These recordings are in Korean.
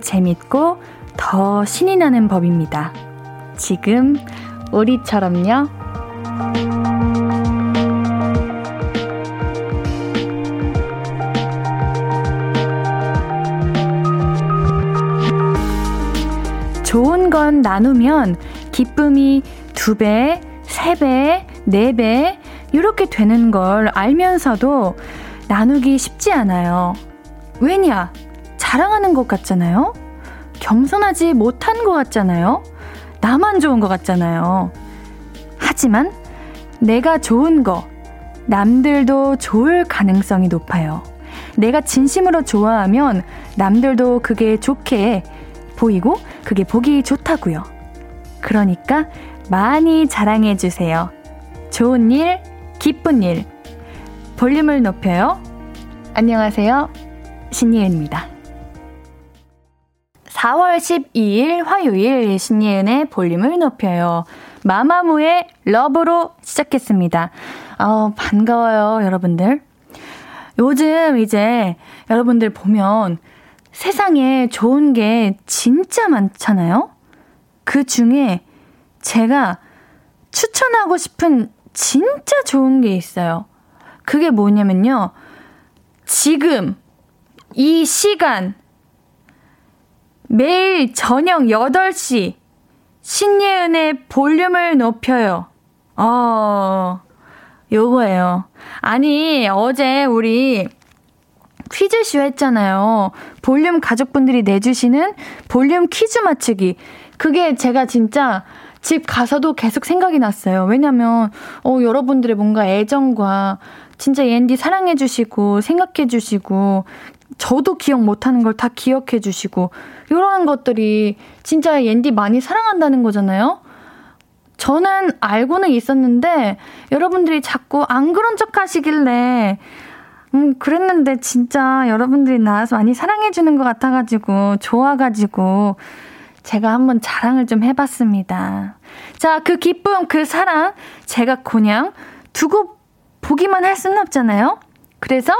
재밌고 더 신이 나는 법입니다. 지금 우리처럼요. 좋은 건 나누면 기쁨이 두 배, 세 배, 네 배, 이렇게 되는 걸 알면서도 나누기 쉽지 않아요. 왜냐? 자랑하는 것 같잖아요? 겸손하지 못한 것 같잖아요? 나만 좋은 것 같잖아요. 하지만 내가 좋은 거, 남들도 좋을 가능성이 높아요. 내가 진심으로 좋아하면 남들도 그게 좋게 보이고 그게 보기 좋다고요. 그러니까 많이 자랑해 주세요. 좋은 일, 기쁜 일. 볼륨을 높여요. 안녕하세요. 신예은입니다. 4월 12일 화요일 신예은의 볼륨을 높여요. 마마무의 러브로 시작했습니다. 어, 반가워요, 여러분들. 요즘 이제 여러분들 보면 세상에 좋은 게 진짜 많잖아요? 그 중에 제가 추천하고 싶은 진짜 좋은 게 있어요. 그게 뭐냐면요. 지금, 이 시간, 매일 저녁 8시, 신예은의 볼륨을 높여요. 어, 요거예요. 아니, 어제 우리 퀴즈쇼 했잖아요. 볼륨 가족분들이 내주시는 볼륨 퀴즈 맞추기. 그게 제가 진짜 집 가서도 계속 생각이 났어요. 왜냐면, 어, 여러분들의 뭔가 애정과 진짜 옌디 사랑해주시고, 생각해주시고, 저도 기억 못하는 걸 다 기억해 주시고, 이런 것들이 진짜 옌디 많이 사랑한다는 거잖아요? 저는 알고는 있었는데, 여러분들이 자꾸 안 그런 척 하시길래, 음, 그랬는데 진짜 여러분들이 나와서 많이 사랑해 주는 것 같아가지고, 좋아가지고, 제가 한번 자랑을 좀 해봤습니다. 자, 그 기쁨, 그 사랑, 제가 그냥 두고 보기만 할 수는 없잖아요? 그래서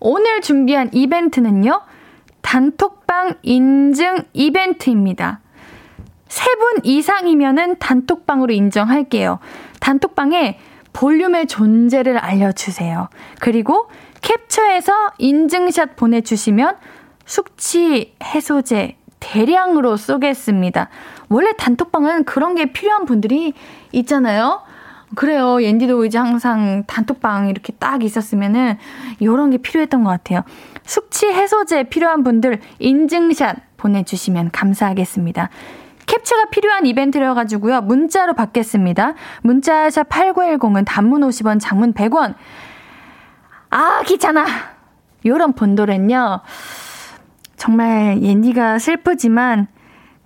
오늘 준비한 이벤트는요, 단톡방 인증 이벤트입니다. 세 분 이상이면은 단톡방으로 인정할게요. 단톡방에 볼륨의 존재를 알려주세요. 그리고 캡처해서 인증샷 보내주시면 숙취 해소제 대량으로 쏘겠습니다. 원래 단톡방은 그런 게 필요한 분들이 있잖아요. 그래요. 옌디도 이제 항상 단톡방 이렇게 딱 있었으면은 이런 게 필요했던 것 같아요. 숙취 해소제 필요한 분들 인증샷 보내주시면 감사하겠습니다. 캡처가 필요한 이벤트여 가지고요. 문자로 받겠습니다. 문자샵 8910은 단문 50원, 장문 100원. 아, 귀찮아. 요런 본도는요. 정말 옌디가 슬프지만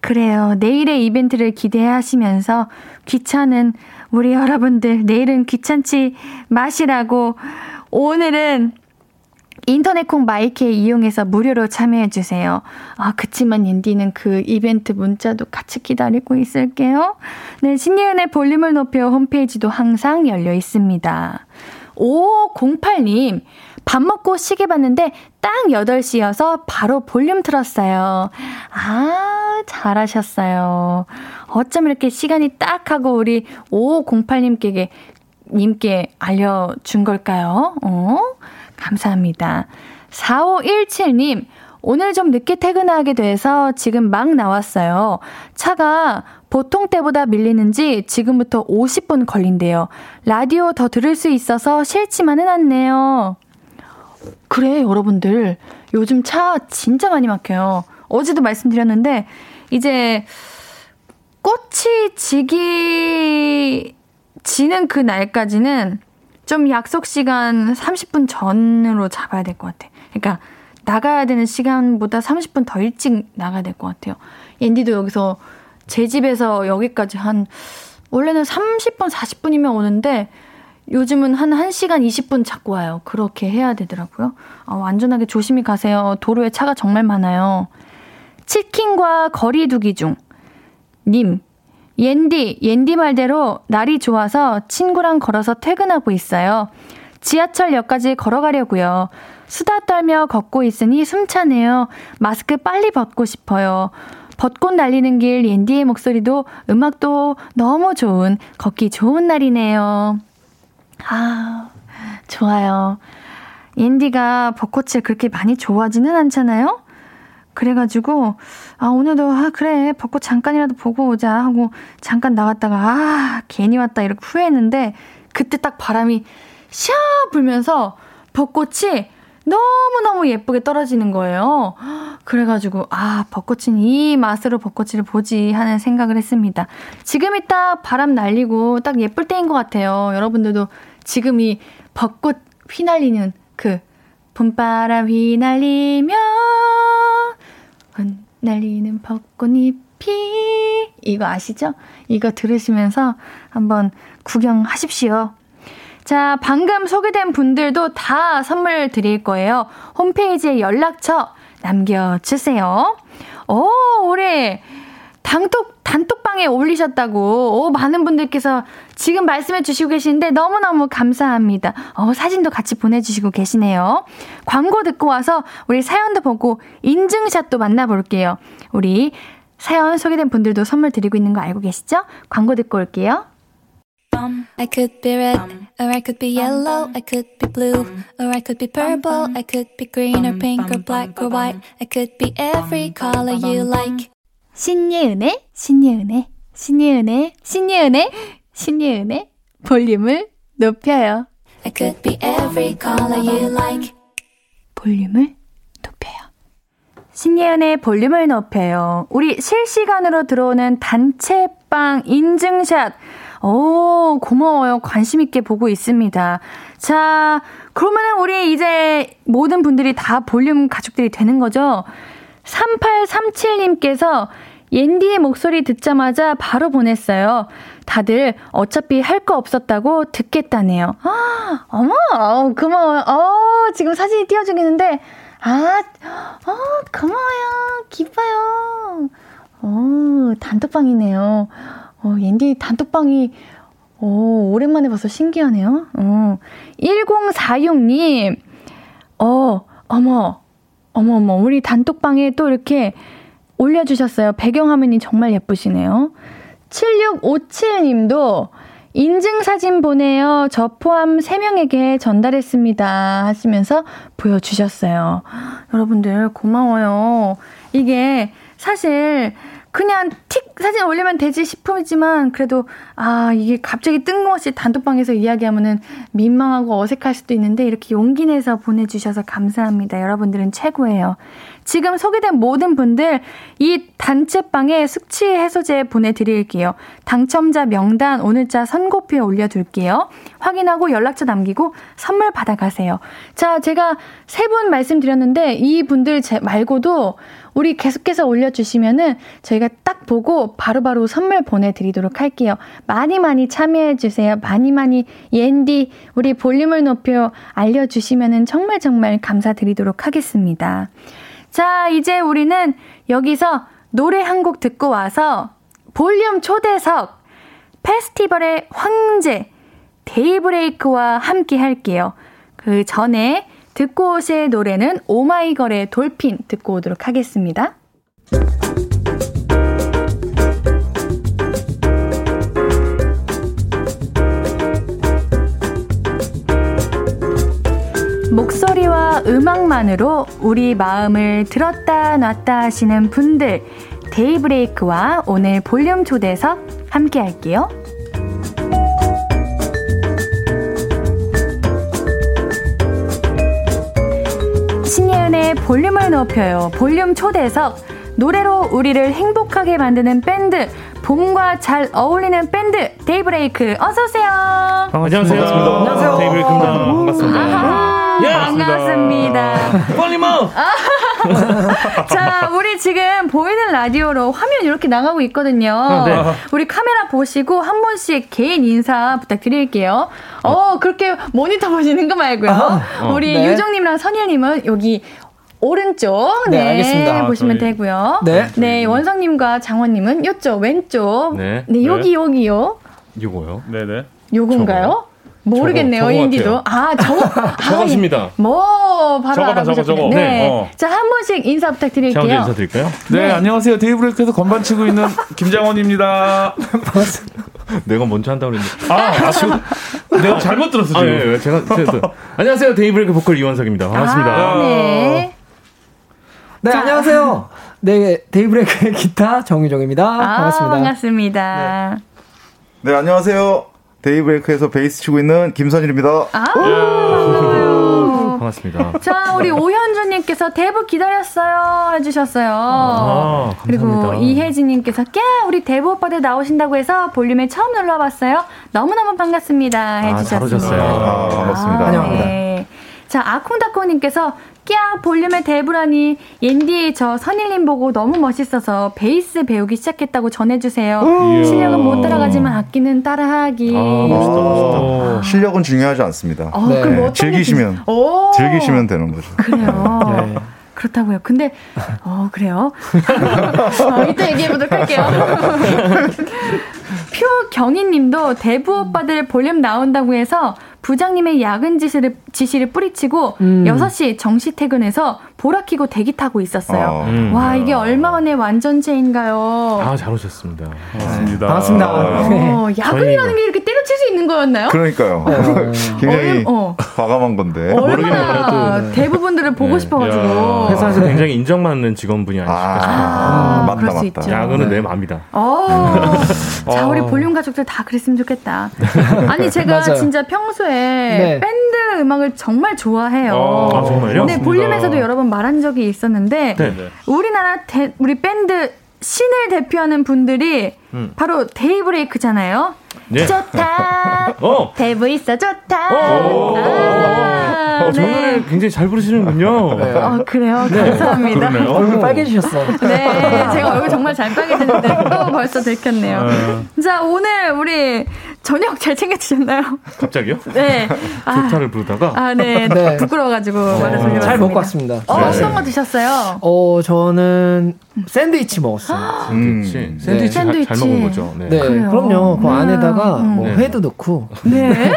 그래요. 내일의 이벤트를 기대하시면서 귀찮은 우리 여러분들 내일은 귀찮지 마시라고 오늘은 인터넷 콩 마이케 이용해서 무료로 참여해 주세요. 아, 그치만 옌디는 그 이벤트 문자도 같이 기다리고 있을게요. 네, 신예은의 볼륨을 높여 홈페이지도 항상 열려 있습니다. 5508님, 밥 먹고 시계 봤는데 딱 8시여서 바로 볼륨 틀었어요. 아, 잘하셨어요. 어쩜 이렇게 시간이 딱 하고 우리 5508님께, 님께 알려준 걸까요? 어? 감사합니다. 4517님, 오늘 좀 늦게 퇴근하게 돼서 지금 막 나왔어요. 차가 보통 때보다 밀리는지 지금부터 50분 걸린대요. 라디오 더 들을 수 있어서 싫지만은 않네요. 그래, 여러분들. 요즘 차 진짜 많이 막혀요. 어제도 말씀드렸는데, 이제 꽃이 지기, 지는 그 날까지는 좀 약속 시간 30분 전으로 잡아야 될 것 같아. 그러니까 나가야 되는 시간보다 30분 더 일찍 나가야 될 것 같아요. 앤디도 여기서 제 집에서 여기까지 한, 원래는 30분, 40분이면 오는데, 요즘은 한 1시간 20분 잡고 와요. 그렇게 해야 되더라고요. 어, 안전하게 조심히 가세요. 도로에 차가 정말 많아요. 치킨과 거리 두기 중. 님, 옌디, 옌디 말대로 날이 좋아서 친구랑 걸어서 퇴근하고 있어요. 지하철역까지 걸어가려고요. 수다 떨며 걷고 있으니 숨차네요. 마스크 빨리 벗고 싶어요. 벚꽃 날리는 길 옌디의 목소리도 음악도 너무 좋은 걷기 좋은 날이네요. 아, 좋아요. 옌디가 벚꽃을 그렇게 많이 좋아하지는 않잖아요? 그래가지고, 아, 오늘도, 아, 그래, 벚꽃 잠깐이라도 보고 오자 하고, 잠깐 나갔다가, 아, 괜히 왔다, 이렇게 후회했는데, 그때 딱 바람이 샤 불면서 벚꽃이 너무너무 예쁘게 떨어지는 거예요. 그래가지고, 아, 벚꽃은 이 맛으로 벚꽃을 보지 하는 생각을 했습니다. 지금이 딱 바람 날리고 딱 예쁠 때인 것 같아요. 여러분들도 지금 이 벚꽃 휘날리는 그 봄바람 휘날리며 흩날리는 벚꽃잎이 이거 아시죠? 이거 들으시면서 한번 구경하십시오. 자, 방금 소개된 분들도 다 선물 드릴 거예요. 홈페이지에 연락처 남겨주세요. 오, 우리 단톡, 단톡방에 올리셨다고. 오, 많은 분들께서 지금 말씀해 주시고 계시는데 너무너무 감사합니다. 어, 사진도 같이 보내주시고 계시네요. 광고 듣고 와서 우리 사연도 보고 인증샷도 만나볼게요. 우리 사연 소개된 분들도 선물 드리고 있는 거 알고 계시죠? 광고 듣고 올게요. I could be red, or I could be yellow, I could be blue, or I could be purple, I could be green or pink or black or white, I could be every color you like. 신예은의, 신예은의, 신예은의, 신예은의, 신예은의 볼륨을 높여요. I could be every color you like. 볼륨을 높여요. 신예은의 볼륨을 높여요. 우리 실시간으로 들어오는 단체방 인증샷. 오, 고마워요. 관심있게 보고 있습니다. 자, 그러면은 우리 이제 모든 분들이 다 볼륨 가족들이 되는 거죠? 3837님께서 옌디의 목소리 듣자마자 바로 보냈어요. 다들 어차피 할 거 없었다고 듣겠다네요. 아, 어머, 어, 고마워요. 어, 지금 사진이 띄워주겠는데, 아, 어, 고마워요. 기뻐요. 어, 단톡방이네요. 어, 옌디 단톡방이, 오, 오랜만에 봐서 신기하네요. 어, 1046님, 어, 어머, 어머, 어머, 우리 단톡방에 또 이렇게 올려주셨어요. 배경화면이 정말 예쁘시네요. 7657님도 인증사진 보내요. 저 포함 3명에게 전달했습니다. 하시면서 보여주셨어요. 여러분들 고마워요. 이게 사실 그냥 틱 사진 올리면 되지 싶으지만 그래도 아 이게 갑자기 뜬금없이 단톡방에서 이야기하면은 민망하고 어색할 수도 있는데 이렇게 용기 내서 보내주셔서 감사합니다. 여러분들은 최고예요. 지금 소개된 모든 분들 이 단체방에 숙취 해소제 보내드릴게요. 당첨자 명단 오늘자 선고표에 올려둘게요. 확인하고 연락처 남기고 선물 받아가세요. 자, 제가 세 분 말씀드렸는데 이 분들 말고도 우리 계속해서 올려주시면은 저희가 딱 보고 바로바로 바로 선물 보내드리도록 할게요. 많이 많이 참여해주세요. 많이 많이 옌디 우리 볼륨을 높여 알려주시면은 정말 정말 감사드리도록 하겠습니다. 자, 이제 우리는 여기서 노래 한 곡 듣고 와서 볼륨 초대석 페스티벌의 황제 데이브레이크와 함께 할게요. 그 전에 듣고 오실 노래는 오마이걸의 돌핀 듣고 오도록 하겠습니다. 목소리와 음악만으로 우리 마음을 들었다 놨다 하시는 분들, 데이브레이크와 오늘 볼륨 초대석 함께 할게요. 신예은의 볼륨을 높여요. 볼륨 초대석. 노래로 우리를 행복하게 만드는 밴드. 봄과 잘 어울리는 밴드 데이브레이크 어서 오세요. 안녕하세요. 안녕하세요. 데이브레이크입니다. 반갑습니다. 아하, 예, 반갑습니다. 빨리 마. 자, 우리 지금 보이는 라디오로 화면 이렇게 나가고 있거든요. 네. 우리 카메라 보시고 한 번씩 개인 인사 부탁드릴게요. 어, 그렇게 모니터 보시는 거 말고요. 어, 우리 네. 유정님이랑 선일님은 여기 오른쪽 네, 네 알겠습니다. 보시면 저희... 되고요. 네. 네, 원성님과 장원님은 이쪽 왼쪽. 네, 네 여기 네. 여기요. 요거요? 네네. 요건가요? 모르겠네요, 인디도. 아, 저거. 저것입니다. 아, 뭐, 바로 저거다, 저거, 저거. 네. 네. 어. 자, 한 분씩 인사 부탁드릴게요. 제가 인사드릴까요? 네, 네. 안녕하세요. 데이브레이크에서 건반 치고 있는 김장원입니다. 내가 먼저 한다고 그랬는데. 아, 아쉬워. 내가 잘못 들었어, 지금. 아, 예, 예. 제가, 제가 안녕하세요. 데이브레이크 보컬 이원석입니다. 반갑습니다. 아, 네. 네, 자. 안녕하세요. 네, 데이브레이크의 기타 정유정입니다. 아, 반갑습니다. 반갑습니다. 네. 네, 안녕하세요. 데이브레이크에서 베이스 치고 있는 김선일입니다. 아, 반가워요. 반갑습니다. 자, 우리 오현주님께서 대부 기다렸어요 해주셨어요. 아, 그리고 이혜진님께서 꺄 우리 대부 오빠들 나오신다고 해서 볼륨에 처음 놀러봤어요. 너무너무 반갑습니다 해주셨습니다. 아, 잘 오셨어요. 아, 반갑습니다. 환영합니다. 네. 자, 아콩다콩님께서 끼야 볼륨의 대부라니 옌디 저 선일님 보고 너무 멋있어서 베이스 배우기 시작했다고 전해주세요. 실력은 못 따라가지만 악기는 따라하기. 아, 멋있다, 멋있다. 아, 실력은 중요하지 않습니다. 어, 네. 그럼 즐기시면 즐기시면 되는 거죠. 그래요. 네. 그렇다고요. 근데 어 그래요. 어, 이따 얘기해 보도록 할게요. 표경희님도 대부 오빠들 볼륨 나온다고 해서 부장님의 야근 지시를, 지시를 뿌리치고 음. 6시 정시 퇴근해서 보라 키고 대기 타고 있었어요. 아, 음. 와, 이게 얼마 만에 완전체인가요? 아, 잘 오셨습니다. 반갑습니다. 반갑습니다. 어, 네. 야근이라는 게 이렇게 때려칠 수 있는 거였나요? 그러니까요. 네. 굉장히 어, 과감한 건데. 얼마나 네. 대부분들을 보고 네. 싶어가지고. 회사에서 굉장히 인정받는 직원분이 아니실까 아, 싶어요. 아, 맞다, 맞다. 있죠. 야근은 내 맘이다. 어. 자, 우리 볼륨 가족들 다 그랬으면 좋겠다. 아니, 제가 진짜 평소에 네. 밴드 음악을 정말 좋아해요. 어, 아, 정말요? 네, 볼륨에서도 여러 번 말한 적이 있었는데 네, 네. 우리나라 대, 우리 밴드 신을 대표하는 분들이 음. 바로 데이브레이크잖아요. 네. 좋다. 어. 대부 있어 좋다. 어. 아, 어, 정말 네. 굉장히 잘 부르시는군요. 네. 어, 그래요. 네. 감사합니다. 얼굴 빨개지셨어. 네, 제가 얼굴 정말 잘 빨개졌는데 또 벌써 들켰네요. 네. 자, 오늘 우리 저녁 잘 챙겨 드셨나요? 갑자기요? 네. 좋다를 아, 부르다가 아, 네. 네. 부끄러워가지고 어, 말을 돌려봤습니다. 잘 먹고 왔습니다. 어, 어떤 거 드셨어요? 어, 저는 샌드위치 먹었어요. 음. 샌드위치. 샌드위치, 샌드위치. 잘, 잘 먹은 거죠. 네. 네. 그럼요. 그 안에다가 음. 뭐 회도 넣고. 네.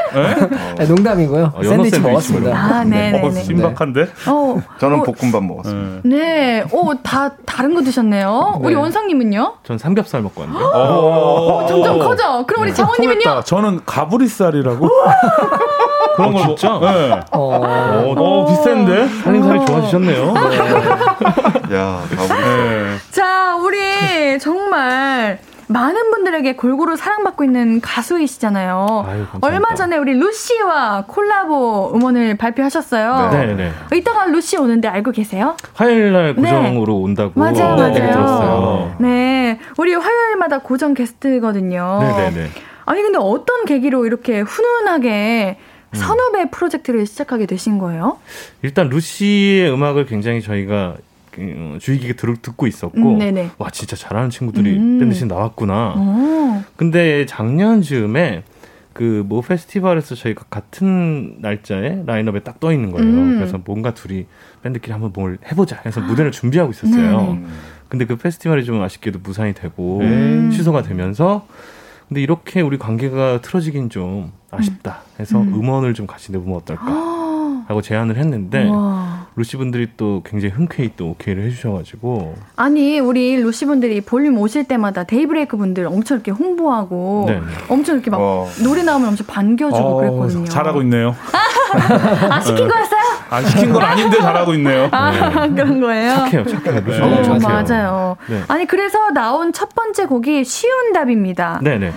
네? 농담이고요. 어, 샌드위치 먹었습니다. 아, 네. 네. 어, 신박한데? 어, 저는 볶음밥 먹었습니다. 네. 오, 다 다른 거 드셨네요. 우리 원상님은요? 전 삼겹살 먹고 왔는데. 오, 점점 커져. 그럼 우리 장원님은요? 저는 가브리살이라고. 그런 거 진짜? 네. 어, 어, 어 비싼데? 살림살이 좋아지셨네요. 네. 야, 가브리살. 네. 자, 우리 정말 많은 분들에게 골고루 사랑받고 있는 가수이시잖아요. 아유, 얼마 전에 우리 루시와 콜라보 음원을 발표하셨어요. 네, 네. 이따가 루시 오는데 알고 계세요? 화요일 날 고정으로 네. 온다고 맞아요, 맞아요. 들었어요. 네, 우리 화요일마다 고정 게스트거든요. 네, 네, 네. 아니 근데 어떤 계기로 이렇게 훈훈하게 음. 선후배 프로젝트를 시작하게 되신 거예요? 일단 루시의 음악을 굉장히 저희가 어, 주의 깊게 듣고 있었고 음, 와 진짜 잘하는 친구들이 음. 밴드신 나왔구나. 오. 근데 작년 즈음에 그모 페스티벌에서 저희가 같은 날짜에 라인업에 딱 떠 있는 거예요. 음. 그래서 뭔가 둘이 밴드끼리 한번 뭘 해보자 해서 무대를 준비하고 있었어요. 네. 근데 그 페스티벌이 좀 아쉽게도 무산이 되고 음. 취소가 되면서 근데 이렇게 우리 관계가 틀어지긴 좀 아쉽다 해서 음. 원을좀 같이 내보면 어떨까 하고 제안을 했는데 와. 루시 분들이 또 굉장히 흔쾌히 또 오케이를 해주셔가지고 아니 우리 루시 분들이 볼륨 오실 때마다 데이브레이크 분들 엄청 이렇게 홍보하고 네네. 엄청 이렇게 막 어. 노래 나오면 엄청 반겨주고 어, 그랬거든요. 잘하고 있네요. 아 시킨 거였어요? 안 시킨 건 아닌데 잘하고 있네요. 아 네. 그런 거예요. 착해요, 착해요. 네. 어, 맞아요. 네. 아니 그래서 나온 첫 번째 곡이 쉬운 답입니다. 네네.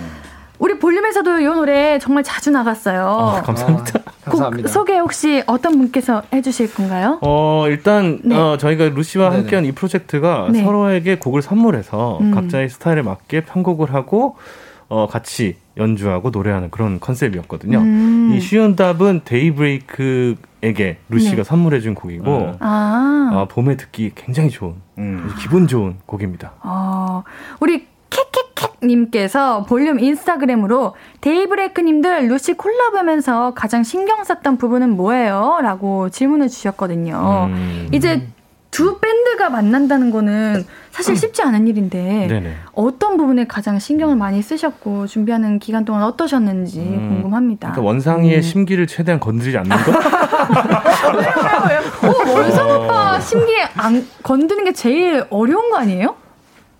우리 볼륨에서도 이 노래 정말 자주 나갔어요. 어, 감사합니다. 아, 감사합니다. 소개 혹시 어떤 분께서 해주실 건가요? 어 일단 네. 어, 저희가 루시와 네네. 함께한 이 프로젝트가 네. 서로에게 곡을 선물해서 음. 각자의 스타일에 맞게 편곡을 하고 어, 같이 연주하고 노래하는 그런 컨셉이었거든요. 음. 이 쉬운 답은 데이브레이크에게 루시가 네. 선물해준 곡이고 음. 아. 어, 봄에 듣기 굉장히 좋은 음. 기분 좋은 곡입니다. 어, 우리 님께서 볼륨 인스타그램으로 데이브레이크님들 루시 콜라보하면서 가장 신경 썼던 부분은 뭐예요? 라고 질문을 주셨거든요. 음. 이제 두 밴드가 만난다는 거는 사실 쉽지 않은 일인데 네네. 어떤 부분에 가장 신경을 많이 쓰셨고 준비하는 기간 동안 어떠셨는지 음, 궁금합니다. 그러니까 원상이의 음. 심기를 최대한 건드리지 않는 거? 왜요, 왜요, 왜요? 오, 원상 오빠 심기 안 건드는 게 제일 어려운 거 아니에요?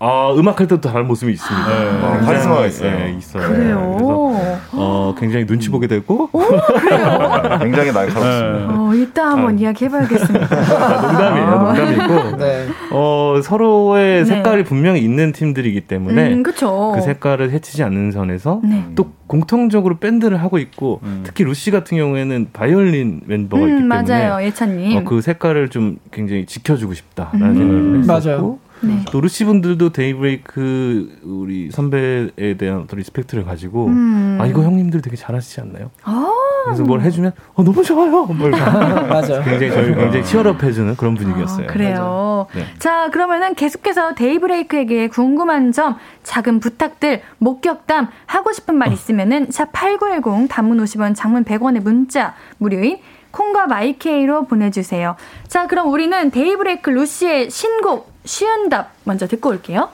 아, 음악할 때도 다른 모습이 있습니다. 네. 아, 카리스마가 있어요. 네, 있어요. 그래요. 그래서 어, 굉장히 눈치 보게 되고. 오, 그래요. 굉장히 날카롭습니다. 네. 어, 이따 한번 아. 이야기 해봐야겠습니다. 아, 농담이에요. 아. 농담이고. 네. 어, 서로의 네. 색깔이 분명히 있는 팀들이기 때문에 음, 그 색깔을 해치지 않는 선에서 네. 또 공통적으로 밴드를 하고 있고 음. 특히 루시 같은 경우에는 바이올린 멤버가 음, 있기 때문에 맞아요. 예찬님. 어, 그 색깔을 좀 굉장히 지켜주고 싶다라는 음. 생각을 했었고 맞아요. 네. 또 루시 분들도 데이브레이크 우리 선배에 대한 어떤 respect를 가지고 음. 아 이거 형님들 되게 잘하시지 않나요? 아~ 그래서 뭘 해주면 어 너무 좋아요. 뭘 맞아요. 굉장히 저희 굉장히 cheer up 해주는 그런 분위기였어요. 아, 그래요. 네. 자 그러면은 계속해서 데이브레이크에게 궁금한 점, 작은 부탁들, 목격담 하고 싶은 말 어. 있으면은 샵8910 단문 50원, 장문 100원의 문자 무료인 콩과 마이케이로 보내주세요. 자, 그럼 우리는 데이브레이크 루시의 신곡 쉬운 답 먼저 듣고 올게요.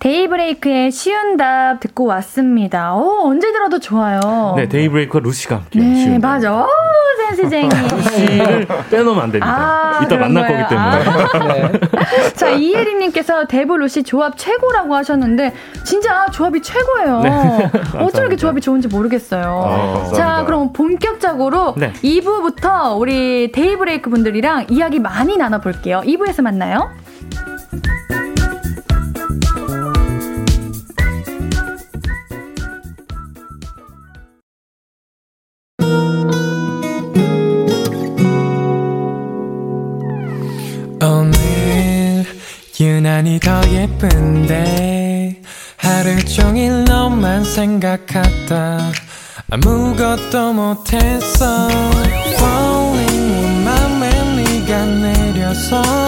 데이브레이크의 쉬운 답 듣고 왔습니다. 오, 언제 들어도 좋아요. 네, 데이브레이크와 루시가 함께. 네, 맞아. 오, 센스쟁이. 루시를 빼놓으면 안 됩니다. 아, 이따 만날 거예요. 거기 때문에. 아. 네. 자, 이혜리님께서 데브 루시 조합 최고라고 하셨는데, 진짜 조합이 최고예요. 네. 어쩜 이렇게 조합이 좋은지 모르겠어요. 아, 자, 그럼 본격적으로 네. 2부부터 우리 데이브레이크 분들이랑 이야기 많이 나눠볼게요. 2부에서 만나요. 유난히 더 예쁜데 하루 종일 너만 생각하다. 아무것도 못했어 Falling 내 맘에 네가 내려서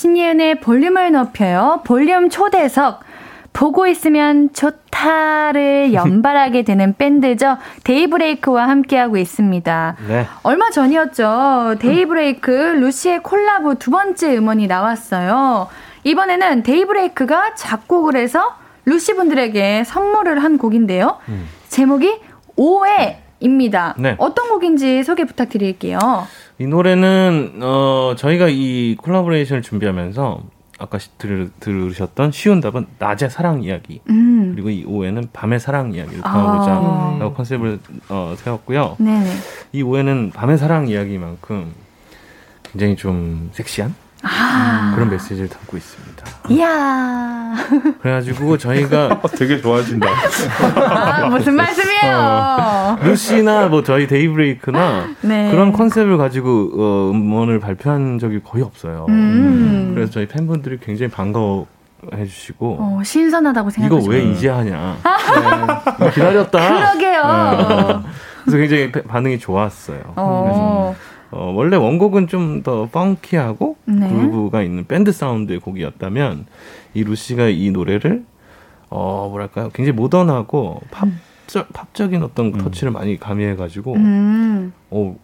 신예은의 볼륨을 높여요 볼륨 초대석 보고 있으면 좋다를 연발하게 되는 밴드죠. 데이브레이크와 함께하고 있습니다. 네. 얼마 전이었죠. 데이브레이크 루시의 콜라보 두 번째 음원이 나왔어요. 이번에는 데이브레이크가 작곡을 해서 루시 분들에게 선물을 한 곡인데요. 음. 제목이 오해입니다. 네. 어떤 곡인지 소개 부탁드릴게요. 이 노래는 어 저희가 이 콜라보레이션을 준비하면서 아까 들, 들으셨던 쉬운 답은 낮의 사랑 이야기 음. 그리고 이 오해는 밤의 사랑 이야기를 담아보자라고 아. 컨셉을 어, 세웠고요. 네네. 이 오해는 밤의 사랑 이야기만큼 굉장히 좀 섹시한 아. 그런 메시지를 담고 있습니다. 이야. 그래가지고 저희가 되게 좋아하신다. 아, 무슨 말씀이에요? 어, 루시나 뭐 저희 데이브레이크나 네. 그런 컨셉을 가지고 어, 음원을 발표한 적이 거의 없어요. 음. 그래서 저희 팬분들이 굉장히 반가워. 해주시고 어, 신선하다고 생각하시고 이거 왜 이제 하냐 네, 기다렸다 그러게요 네. 그래서 굉장히 반응이 좋았어요 어. 어, 원래 원곡은 좀 더 펑키하고 네. 그루브가 있는 밴드 사운드의 곡이었다면 이 루시가 이 노래를 어 뭐랄까요 굉장히 모던하고 팝적 음. 팝적인 어떤 음. 터치를 많이 가미해가지고 음. 어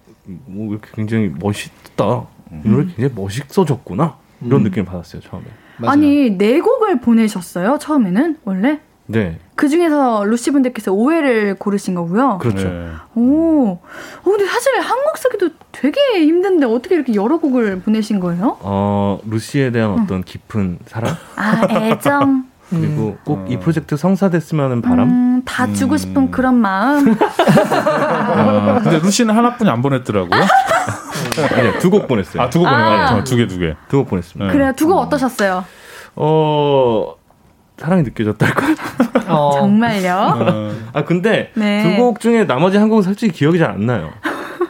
뭐 이렇게 굉장히 멋있다 이 노래 음. 굉장히 멋있어졌구나 이런 음. 느낌을 받았어요 처음에. 맞아요. 아니 네 곡을 보내셨어요 처음에는 원래? 네. 그 중에서 루시 분들께서 오해를 고르신 거고요. 그렇죠. 네. 오. 어, 근데 사실 한국 쓰기도 되게 힘든데 어떻게 이렇게 여러 곡을 보내신 거예요? 어, 루시에 대한 음. 어떤 깊은 사랑? 아, 애정. 그리고 음. 꼭이 어. 프로젝트 성사됐으면 하는 바람? 음, 다 주고 싶은 음. 그런 마음. 아, 근데 루시는 하나뿐이 안 보냈더라고요. 아니, 두곡 보냈어요. 아, 두 곡 보냈어요. 아. 두 개, 두 개. 두 곡 보냈습니다. 그래요. 두 곡 어떠셨어요? 어, 사랑이 느껴졌달까요? 어. 정말요? 어. 아 근데 네. 두곡 중에 나머지 한 곡은 솔직히 기억이 잘 안 나요.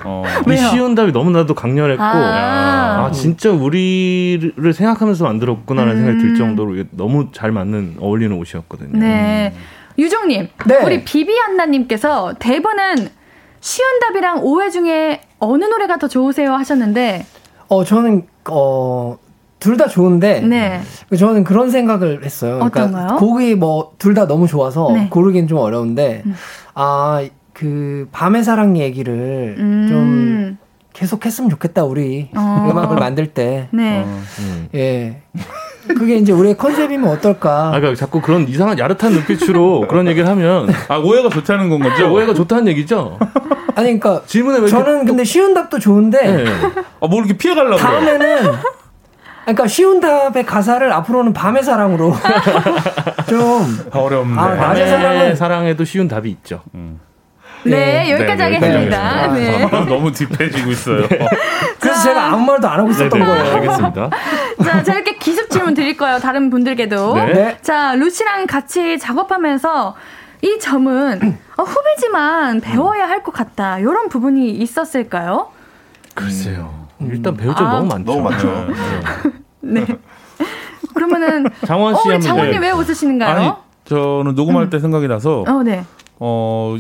어. 이 시온답이 너무나도 강렬했고 아. 아. 진짜 우리를 생각하면서 만들었구나라는 음. 생각이 들 음. 정도로 너무 잘 맞는 어울리는 옷이었거든요. 네. 음. 유정님, 네. 우리 비비안나님께서 대본은 시온답이랑 오해 중에 어느 노래가 더 좋으세요 하셨는데 어 저는 어 둘 다 좋은데 네. 저는 그런 생각을 했어요. 그러니까 어떤가요? 곡이 뭐 둘 다 너무 좋아서 네. 고르기는 좀 어려운데 음. 아그 밤의 사랑 얘기를 음. 좀 계속 했으면 좋겠다 우리 어. 음악을 만들 때. 네. 어, 음. 예. 그게 이제 우리의 컨셉이면 어떨까? 아, 그러니까 자꾸 그런 이상한 야릇한 눈빛으로 그런 얘기를 하면 아 오해가 좋다는 건 거죠? 오해가 좋다는 얘기죠? 아니 그러니까 질문에 왜 저는 근데 쉬운 답도 좋은데 네. 아, 뭘 이렇게 피해 가려고 다음에는 그러니까 쉬운 답의 가사를 앞으로는 밤의 사랑으로 좀 어렵네. 아, 낮의 사랑은 사랑에도 쉬운 답이 있죠. 음. 네, 네, 여기까지 네, 하겠습니다. 네. 아, 너무 딥해지고 있어요. 네. 그래서 자, 제가 아무 말도 안 하고 있었던 네, 네. 거예요. 알겠습니다. 자, 자, 이렇게 기습 질문 드릴 거예요. 다른 분들께도. 네. 자, 루시랑 같이 작업하면서 이 점은 어, 후배지만 배워야 할 것 같다. 이런 부분이 있었을까요? 글쎄요. 음. 일단 배울 점 아, 너무 많죠. 너무 많죠. 네. 그러면은 장원 씨 어, 장원님 왜 웃으시는가요? 아니, 저는 녹음할 음. 때 생각이 나서 어, 네. 어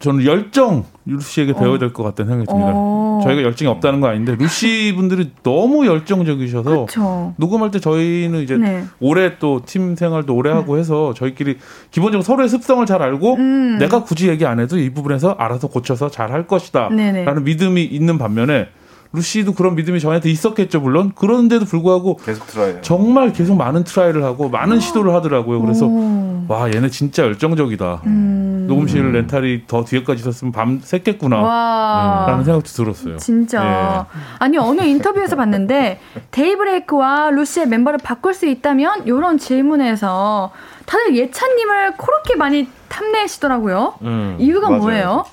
저는 열정 루시에게 배워야 어. 될것 같다는 생각이 듭니다. 어. 저희가 열정이 없다는 건 아닌데 루시 분들이 너무 열정적이셔서 그쵸. 녹음할 때 저희는 이제 네. 오래 또 팀 생활도 오래 하고 음. 해서 저희끼리 기본적으로 서로의 습성을 잘 알고 음. 내가 굳이 얘기 안 해도 이 부분에서 알아서 고쳐서 잘 할 것이다 라는 믿음이 있는 반면에 루시도 그런 믿음이 저한테 있었겠죠 물론 그런데도 불구하고 계속 try 정말 계속 많은 try를 하고 많은 시도를 하더라고요 그래서 오. 와 얘네 진짜 열정적이다 음. 녹음실 음. 렌탈이 더 뒤에까지 있었으면 밤 샜겠구나 음, 라는 생각도 들었어요 진짜 네. 아니 어느 인터뷰에서 봤는데 데이브레이크와 루시의 멤버를 바꿀 수 있다면 이런 질문에서 다들 예찬님을 그렇게 많이 탐내시더라고요 음. 이유가 맞아요. 뭐예요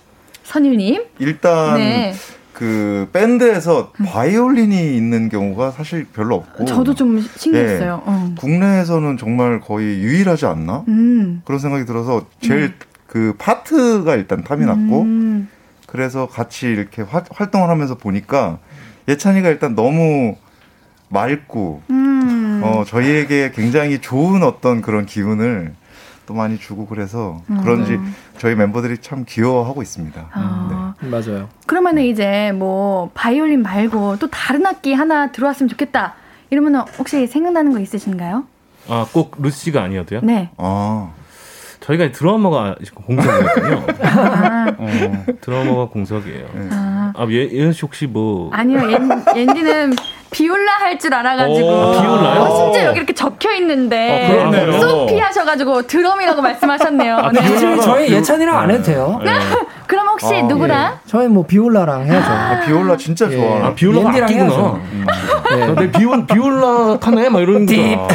선일님 일단 네. 그 밴드에서 음. 바이올린이 있는 경우가 사실 별로 없고 저도 좀 신기했어요. 네, 어. 국내에서는 정말 거의 유일하지 않나 음. 그런 생각이 들어서 제일 음. 그 파트가 일단 탐이 났고 음. 그래서 같이 이렇게 화, 활동을 하면서 보니까 예찬이가 일단 너무 맑고 음. 어 저희에게 굉장히 좋은 어떤 그런 기운을 또 많이 주고 그래서 음. 그런지 저희 멤버들이 참 귀여워하고 있습니다. 아. 네. 맞아요. 그러면은 이제 뭐 바이올린 말고 또 다른 악기 하나 들어왔으면 좋겠다. 이러면 혹시 생각나는 거 있으신가요? 아, 꼭 루시가 아니어도요? 네. 아. 저희가 드러머가 공석이거든요. 아. 어, 드러머가 공석이에요. 네. 아, 아 예, 예은 씨 혹시 뭐? 아니요, 옌디는 비올라 할 줄 알아가지고. 아, 비올라요? 어, 심지어 여기 이렇게 적혀 있는데. 어, 소피 하셔가지고 드럼이라고 말씀하셨네요. 아, 네. 저희 예찬이랑 안 해도 돼요. 네. 그럼 혹시 아, 누구랑? 예. 저희 뭐 비올라랑 해야죠. 아, 비올라 진짜 예. 좋아. 아, 비올라가 악기구나. 음. 네. 내 비올 비올라 하네 막 이러는 거야.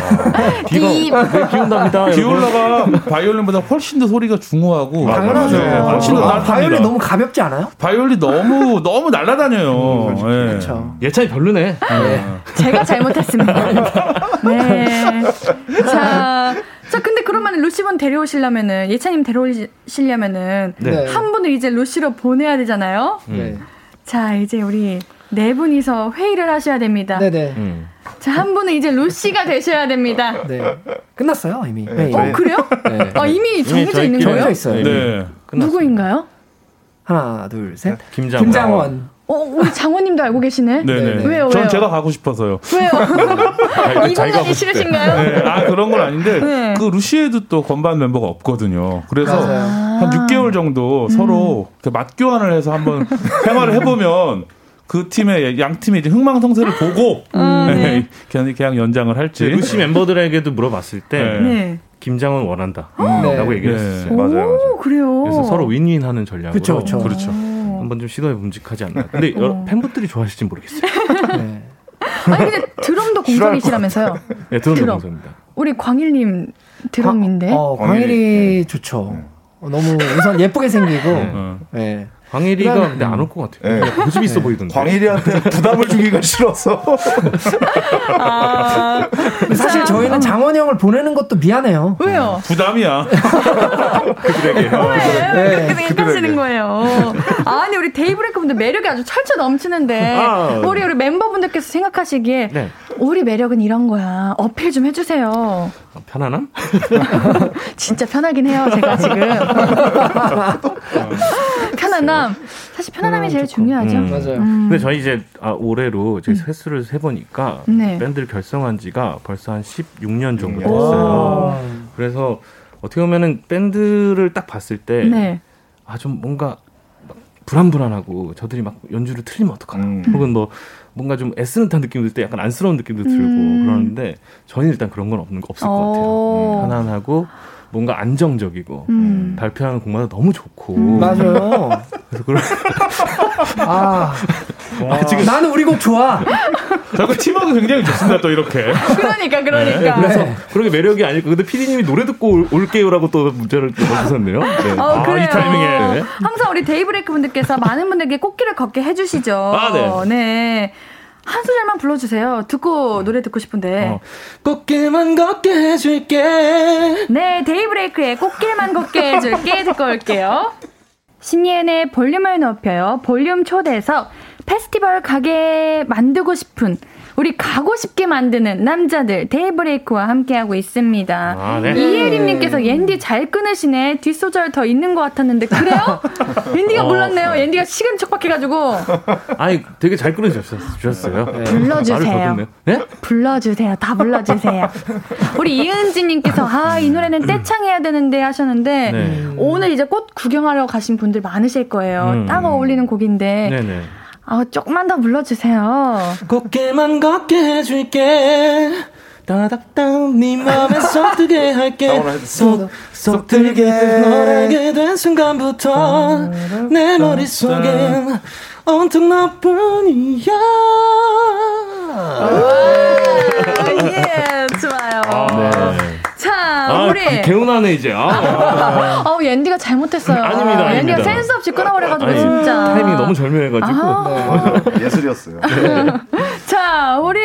비가 네, 비온답니다. 비올라가 바이올린보다 훨씬 더 소리가 중후하고 당연하죠. 네, 훨씬 더 아, 바이올린 너무 가볍지 않아요? 바이올린 너무 너무 날라다녀요. 음, 네. 그렇죠. 예찬이 별로네. 네. 제가 잘못했습니다. 네. 자. 자, 근데 그러면 루시분 데려오시려면은 예찬님 데려오시려면은 네. 한 분을 이제 루시로 보내야 되잖아요. 음. 네. 자, 이제 우리 네 분이서 회의를 하셔야 됩니다. 네네. 음. 자, 한 분은 이제 루시가 되셔야 됩니다. 네. 끝났어요, 이미. 네. 어, 그래요? 네. 아, 이미 정해져 있는 거예요? 정해져 있어요. 네. 누구인가요? 하나, 둘, 셋. 김장원. 김장원. 어, 우리 장모님도 알고 계시네. 네네. 왜요? 전 제가 가고 싶어서요. 왜요? 이건 가기 싫으신가요? 네. 아 그런 건 아닌데 네. 그 루시에도 또 건반 멤버가 없거든요. 그래서 아~ 한 6개월 정도 음. 서로 맞교환을 해서 한번 생활을 해보면 그 팀의 양 팀의 이제 흥망성쇠를 보고 음, 네. 네. 계약 연장을 할지 루시 멤버들에게도 물어봤을 때 네. 네. 김장은 원한다. 음, 네. 라고 얘기를 했어요. 맞아요, 맞아요. 그래요. 그래서 서로 윈윈하는 전략으로 그쵸, 그쵸. 그렇죠. 한번 좀 시도해 봄직하지 않나. 근데 어. 팬분들이 좋아하실지 모르겠어요. 네. 아니 근데 드럼도 공석이시라면서요? 네, 드럼도 드럼. 공석입니다. 우리 광일님 드럼인데. 어, 광일이 네. 좋죠. 네. 어, 너무 우선 예쁘게 생기고, 네. 네. 광일이가 근데 안 올 것 같아요. 네. 고집 있어 네. 보이던데. 광일이한테 부담을 주기가 싫어서. 아, 사실 저희는 장원 형을 보내는 것도 미안해요. 왜요? 부담이야. 그들에게. 왜? 왜 그렇게 생각하시는 거예요? 아니 우리 데이브레이크 분들 매력이 아주 철철 넘치는데 아, 우리 우리 멤버분들께서 생각하시기에 네. 우리 매력은 이런 거야. 어필 좀 해주세요. 편안함? 진짜 편하긴 해요, 제가 지금. 편안함. 사실 편안함이 제일 중요하죠. 음. 맞아요. 음. 근데 저희 이제 아, 올해로 제 음. 햇수를 세보니까 네. 밴드를 결성한 지가 벌써 한 16년 정도 됐어요. 그래서 어떻게 보면은 밴드를 딱 봤을 때, 네. 아, 좀 뭔가 불안불안하고 저들이 막 연주를 틀리면 어떡하나. 음. 혹은 뭐 뭔가 좀 애쓰는 듯한 느낌도 들 때 약간 안쓰러운 느낌도 들고 음. 그러는데 저희는 일단 그런 건 없는 거 없을 것 같아요. 음, 편안하고 뭔가 안정적이고 음. 발표하는 곡마다 너무 좋고 음. 맞아요. 그래서 그런 아, 아 지금 나는 우리 곡 좋아. 저거 팀워크 굉장히 좋습니다. 또 이렇게. 그러니까 그러니까. 네. 그래서 그런 게 매력이 아닐까. 근데 피디님이 노래 듣고 올게요라고 또 문자를 넣어주셨네요. 네. 어, 아, 이 타이밍에. 네. 항상 우리 데이브레이크 분들께서 많은 분들께 꽃길을 걷게 해주시죠. 아, 네. 네. 한 소절만 불러주세요. 듣고 노래 듣고 싶은데. 어. 꽃길만 걷게 해줄게. 네, 데이브레이크의 꽃길만 걷게 해줄게 듣고 올게요. 신예은의 볼륨을 높여요. 볼륨 초대석 페스티벌 가게 만들고 싶은 우리 가고 싶게 만드는 남자들 데이브레이크와 함께하고 있습니다. 아, 네. 이혜림님께서 옌디 잘 끊으시네. 뒷소절 더 있는 것 같았는데 그래요? 옌디가 어, 몰랐네요. 옌디가 시간 척박해가지고. 아니 되게 잘 끊으셨어요. 네. 불러주세요. 네? 불러주세요. 다 불러주세요. 우리 이은지님께서 아이 노래는 떼창해야 되는데 하셨는데 네. 오늘 이제 꽃 구경하러 가신 분들 많으실 거예요. 음. 딱 어울리는 곡인데. 아, 조금만 더 불러주세요. 곱게만 걷게 해줄게. 따닥따 네 맘에 쏙 들게 할게 쏙, 쏙 들게 널 알게 된 순간부터 내 머릿속엔 온통 너뿐이야 예, 좋아요. 아, 네. 자, 아, 우리 개운하네 이제. 아, 어, 옌디가 잘못했어요. 아닙니다. 옌디가 센스 없이 끊어버려가지고 아니, 진짜. 타이밍이 너무 절묘해가지고 아~ 네. 예술이었어요. 자, 우리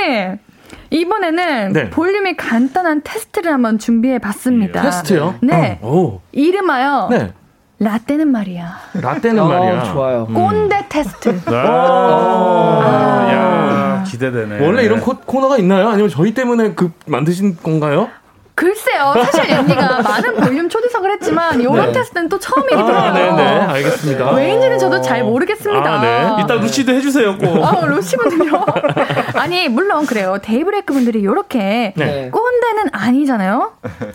이번에는 네. 볼륨이 간단한 테스트를 한번 준비해 봤습니다. 테스트요? 네. 어. 이름하여. 네. 라떼는 말이야. 라떼는 어, 말이야. 좋아요. 음. 꼰대 테스트. 아, 아~ 야, 기대되네. 원래 이런 코, 코너가 있나요? 아니면 저희 때문에 그 만드신 건가요? 글쎄요. 사실 옌디가 많은 볼륨 초대석을 했지만 이런 네. 테스트는 또 처음이기더라고요. 아, 네네. 알겠습니다. 왜인지는 저도 잘 모르겠습니다. 아, 네. 이따 루시도 해주세요, 꼭. 아, 루시분들요? 아니, 물론 그래요. 데이브레이크 분들이 이렇게 네. 꼰대는 아니잖아요.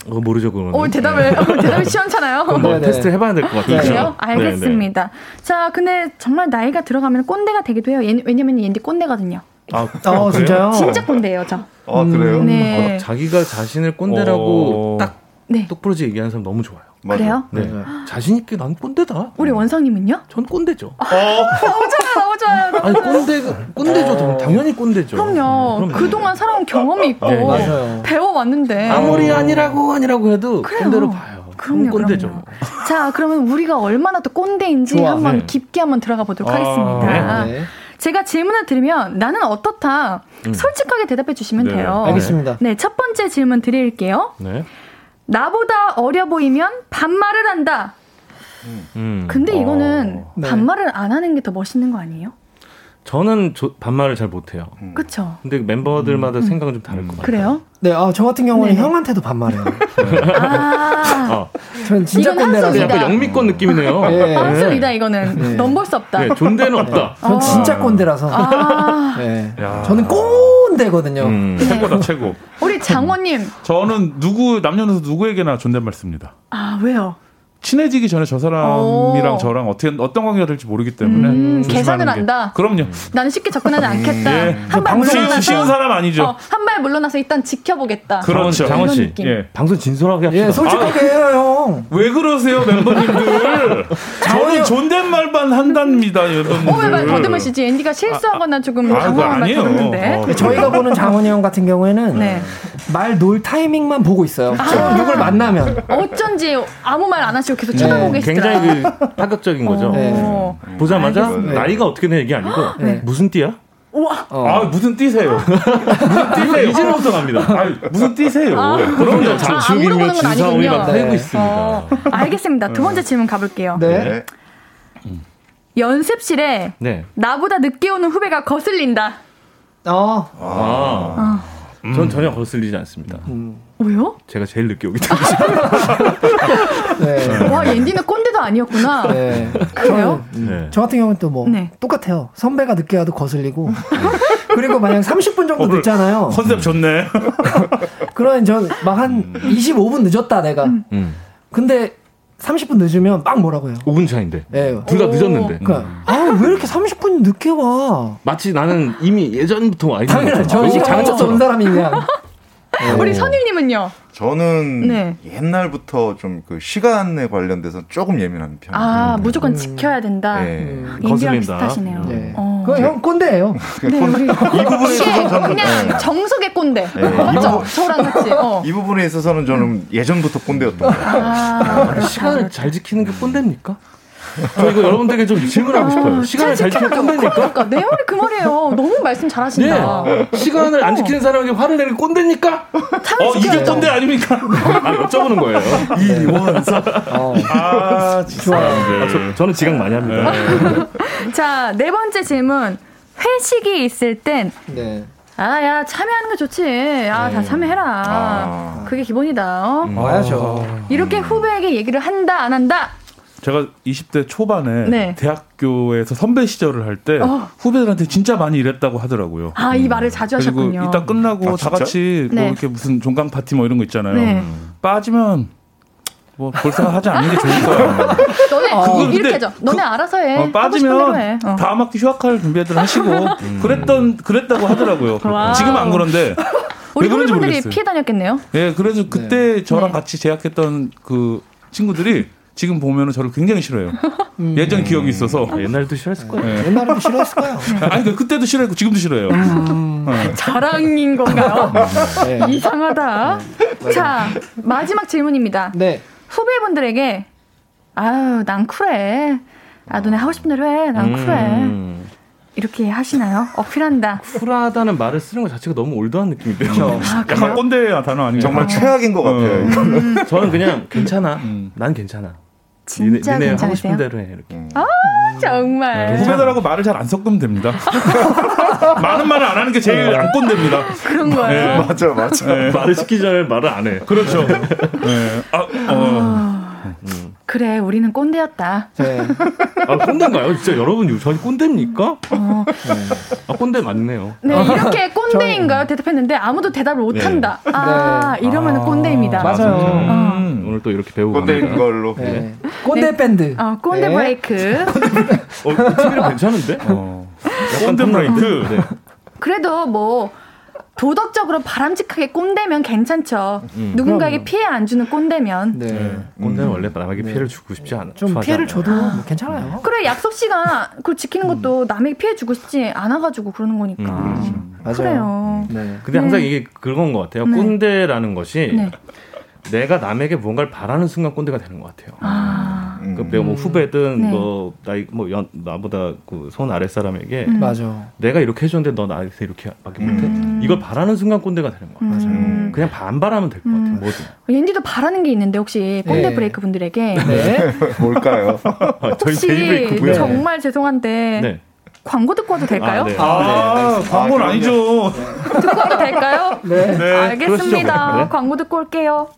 어, 모르죠, 그건. 어, 대답을, 어, 대답이 시원찮아요. 뭐 테스트 해봐야 될 것 같아요. 그래요? 알겠습니다. 자, 근데 정말 나이가 들어가면 꼰대가 되기도 해요. 왜냐면 옌디 꼰대거든요. 아, 어, 진짜요? 진짜 꼰대예요, 저. 아, 그래요? 네. 아, 자기가 자신을 꼰대라고 어... 딱 네. 똑부러지 얘기하는 사람 너무 좋아요. 맞아. 그래요? 네. 네. 자신 있게 난 꼰대다. 우리 원성님은요? 전 꼰대죠. 어. 너무 좋아요, 너무 좋아요. 아니 꼰대 꼰대죠. 어. 당연히 꼰대죠. 그럼요. 그럼요. 그동안 살아온 경험이 있고 네. 배워왔는데 아무리 아니라고 아니라고 해도 그래요. 꼰대로 봐요. 그럼요, 꼰대죠. 그럼요. 자, 그러면 우리가 얼마나 또 꼰대인지 좋아, 한번 네. 깊게 한번 들어가 보도록 아, 하겠습니다. 네. 제가 질문을 드리면 나는 어떻다 음. 솔직하게 대답해 주시면 네. 돼요. 알겠습니다. 네, 첫 번째 질문 드릴게요. 네. 나보다 어려 보이면 반말을 한다. 음. 근데 이거는 어. 반말을 안 하는 게 더 멋있는 거 아니에요? 저는 조, 반말을 잘 못해요. 음. 그쵸. 근데 멤버들마다 음. 생각은 좀 다를 것 같아요. 그래요? 네, 아, 저 같은 경우는 네네. 형한테도 반말해요. 아. 어. 전 진짜 꼰대라서. 약간 영미권 느낌이네요. 네. 한숨이다, 이거는. 네. 넘볼 수 없다. 네, 존대는 없다. 전 아. 진짜 꼰대라서. 아. 네. 저는 꼰대거든요. 음. 네. 최고다, 최고. 우리 장원님. 저는 누구, 남녀노소 누구에게나 존댓말 씁니다. 아, 왜요? 친해지기 전에 저 사람이랑 오. 저랑 어떻게 어떤 관계가 될지 모르기 때문에 음, 계산을 한다. 그럼요. 나는 쉽게 접근하지 않겠다. 예. 한발 물러나서 쉬운 사람 아니죠. 어, 한발 물러나서 일단 지켜보겠다. 그렇죠. 장원 씨, 예. 방송 진솔하게 합시다. 예, 솔직하게 해요, 형. 왜 그러세요, 멤버님들? 저는 존댓말만 한답니다, 여러분들. 어, 왜 더듬으시지? 앤디가 실수하거나 조금 아, 당황한 말 들었는데. 어, 저희가 보는 장원이 형 같은 경우에는 네. 말놀 타이밍만 보고 있어요. 아. 누굴 만나면. 어쩐지 아무 말 안 하시 고 하시고 계속 쳐다보고 네. 계시더라. 굉장히 그 파격적인 거죠. 네. 보자마자 알겠습니다. 나이가 어떻게 되는 얘기 아니고 네. 무슨 띠야? 우와. 어. 아 무슨 띠세요? 무슨 띠세요? 이제부터 갑니다. 아, 무슨 띠세요? 아, 그럼요. 장충이며 진사오이만 살고 있습니다. 어, 알겠습니다. 두 번째 질문 가볼게요. 네. 연습실에 네. 나보다 늦게 오는 후배가 거슬린다. 어. 아. 아. 음. 전 전혀 거슬리지 않습니다. 음. 왜요? 제가 제일 늦게 오기 때문에. 네. 와, 옌디는 꼰대도 아니었구나. 네. 그래요? 네. 저 같은 경우는 또뭐 네. 똑같아요. 선배가 늦게 와도 거슬리고. 그리고 만약 30분 정도 늦잖아요. 컨셉 좋네. 그러면 전 막 한 25분 늦었다, 내가. 음. 근데 30분 늦으면 막 뭐라고요? 5분 차인데. 네. 둘 다 늦었는데. 그러니까, 아, 왜 이렇게 30분 늦게 와? 마치 나는 이미 예전부터 와 있는 당연히 전시장에서 온 사람이냐. 네. 우리 선임님은요? 저는 네. 옛날부터 좀 그 시간에 관련돼서 조금 예민한 편이에요. 아 음. 무조건 지켜야 된다. 네. 음. 거슬린다. 비슷하시네요. 네. 어. 그형 꼰대예요. 네, 우리 이 부분에 있어서 저는 그냥 네. 정석의 꼰대. 네. 맞죠? 저랑 같이. 어. 이 부분에 있어서는 저는 예전부터 꼰대였던 거예요. 아, 아, 시간을 잘 지키는 게 꼰대입니까? 저 이거 여러분들에게 좀 질문하고 아, 싶어요. 시간을 잘 지키면 꼰대니까? 그러니까 내 말이 그 말이에요. 너무 말씀 잘하신다. 네. 시간을 안 지키는 사람에게 화를 내는 꼰대니까? 어 이게 꼰대 아닙니까? 아 여쭤보는 거예요. 이원사. 어. 아 좋아요. 아, 저, 는 지각 많이 합니다. 네. 자 네 번째 질문. 회식이 있을 땐 네. 아, 야, 참여하는 거 좋지. 아, 네. 다 참여해라. 아. 그게 기본이다. 어? 음. 와야죠. 이렇게 후배에게 얘기를 한다, 안 한다? 제가 20대 초반에 네. 대학교에서 선배 시절을 할때 어. 후배들한테 진짜 많이 이랬다고 하더라고요. 아, 이 말을 자주 하셨군요. 그리고 이따 끝나고 아, 다 같이 뭐 네. 뭐 이렇게 무슨 종강 파티 뭐 이런 거 있잖아요. 네. 빠지면 뭐 볼생각 하지 않는 게 좋을 거야. 너네 어, 이렇게 하죠. 너네 그, 알아서 해. 어, 빠지면 해. 어. 다음 학기 휴학할 준비들 하시고 음. 그랬던 그랬다고 하더라고요. 지금 안 그런데. 우리 후배분들이 피해 다녔겠네요. 예, 네, 그래서 그때 네. 저랑 네. 같이 재학했던 그 친구들이 지금 보면은 저를 굉장히 싫어해요. 음. 예전 기억이 있어서 아, 옛날에도 싫어했을 거예요. 네. 옛날에도 싫어했을 거예요. 아니 그 그때도 싫어했고 지금도 싫어해요. 음. 네. 자랑인 건가요? 네. 이상하다. 네. 자 마지막 질문입니다. 네. 후배분들에게 아유 난 쿨해. 아 너네 하고 싶은 대로 해. 난 쿨해. 음. 이렇게 하시나요? 어필한다. 쿨하다는 말을 쓰는 것 자체가 너무 올드한 느낌인데요. 그렇죠. 아, 약간 꼰대 단어 아니에요? 정말 최악인 것 같아요. 음. 저는 그냥 괜찮아. 음. 난 괜찮아. 진짜 니네, 하고 싶은 대로 해 이렇게. 음. 아 정말. 네, 후배들하고 말을 잘 안 섞으면 됩니다. 많은 말을 안 하는 게 제일 안 꼰대입니다. 그런 거예요. 네. 맞아 맞아. 네. 말을 시키기 전에 말을 안 해. 그렇죠. 네. 아, 어. 아, 음. 그래, 우리는 꼰대였다. 네. 아, 꼰대인가요? 진짜 여러분, 저희 꼰대입니까? 어. 네. 아, 꼰대 맞네요. 네, 이렇게 꼰대인가요? 대답했는데 아무도 대답을 못한다. 네. 아, 이러면 아, 꼰대입니다. 맞아요. 어. 오늘 또 이렇게 배우고 꼰대인 걸로. 네. 네. 꼰대 밴드. 어, 꼰대 네. 브레이크. 어, TV는 괜찮은데? 어. 꼰대 브레이크. 네. 그래도 뭐 도덕적으로 바람직하게 꼰대면 괜찮죠. 음, 누군가에게 그럼. 피해 안 주는 꼰대면. 네. 네. 꼰대는 음. 원래 남에게 피해를 주고 싶지 않아. 좀 피해를 줘도 뭐 괜찮아요. 그래 약속 시간 그 지키는 것도 음. 남에게 피해 주고 싶지 않아가지고 그러는 거니까. 음. 맞아요. 그래요. 네. 근데 항상 이게 그런 것 같아요. 네. 꼰대라는 것이 네. 내가 남에게 뭔가를 바라는 순간 꼰대가 되는 것 같아요. 아. 음. 그 내가 뭐 후배든 네. 뭐 나이 뭐 연, 나보다 그손 아래 사람에게 음. 맞아. 내가 이렇게 해줬는데 너 나한테 이렇게 밖에 못해. 음. 이걸 바라는 순간 꼰대가 되는 것 같아요. 음. 그냥 반 바라면 될 것 같아요. 음. 뭐든. 옌디도 바라는 게 있는데 혹시 꼰대 네. 브레이크 분들에게 네. 뭘까요? 아, 저희 혹시 네. 정말 죄송한데. 네. 광고 듣고 와도 될까요? 아, 네. 아, 네. 광고는 아, 니죠 듣고 와도 될까요? 네. 네. 알겠습니다. 광고 듣고 올게요.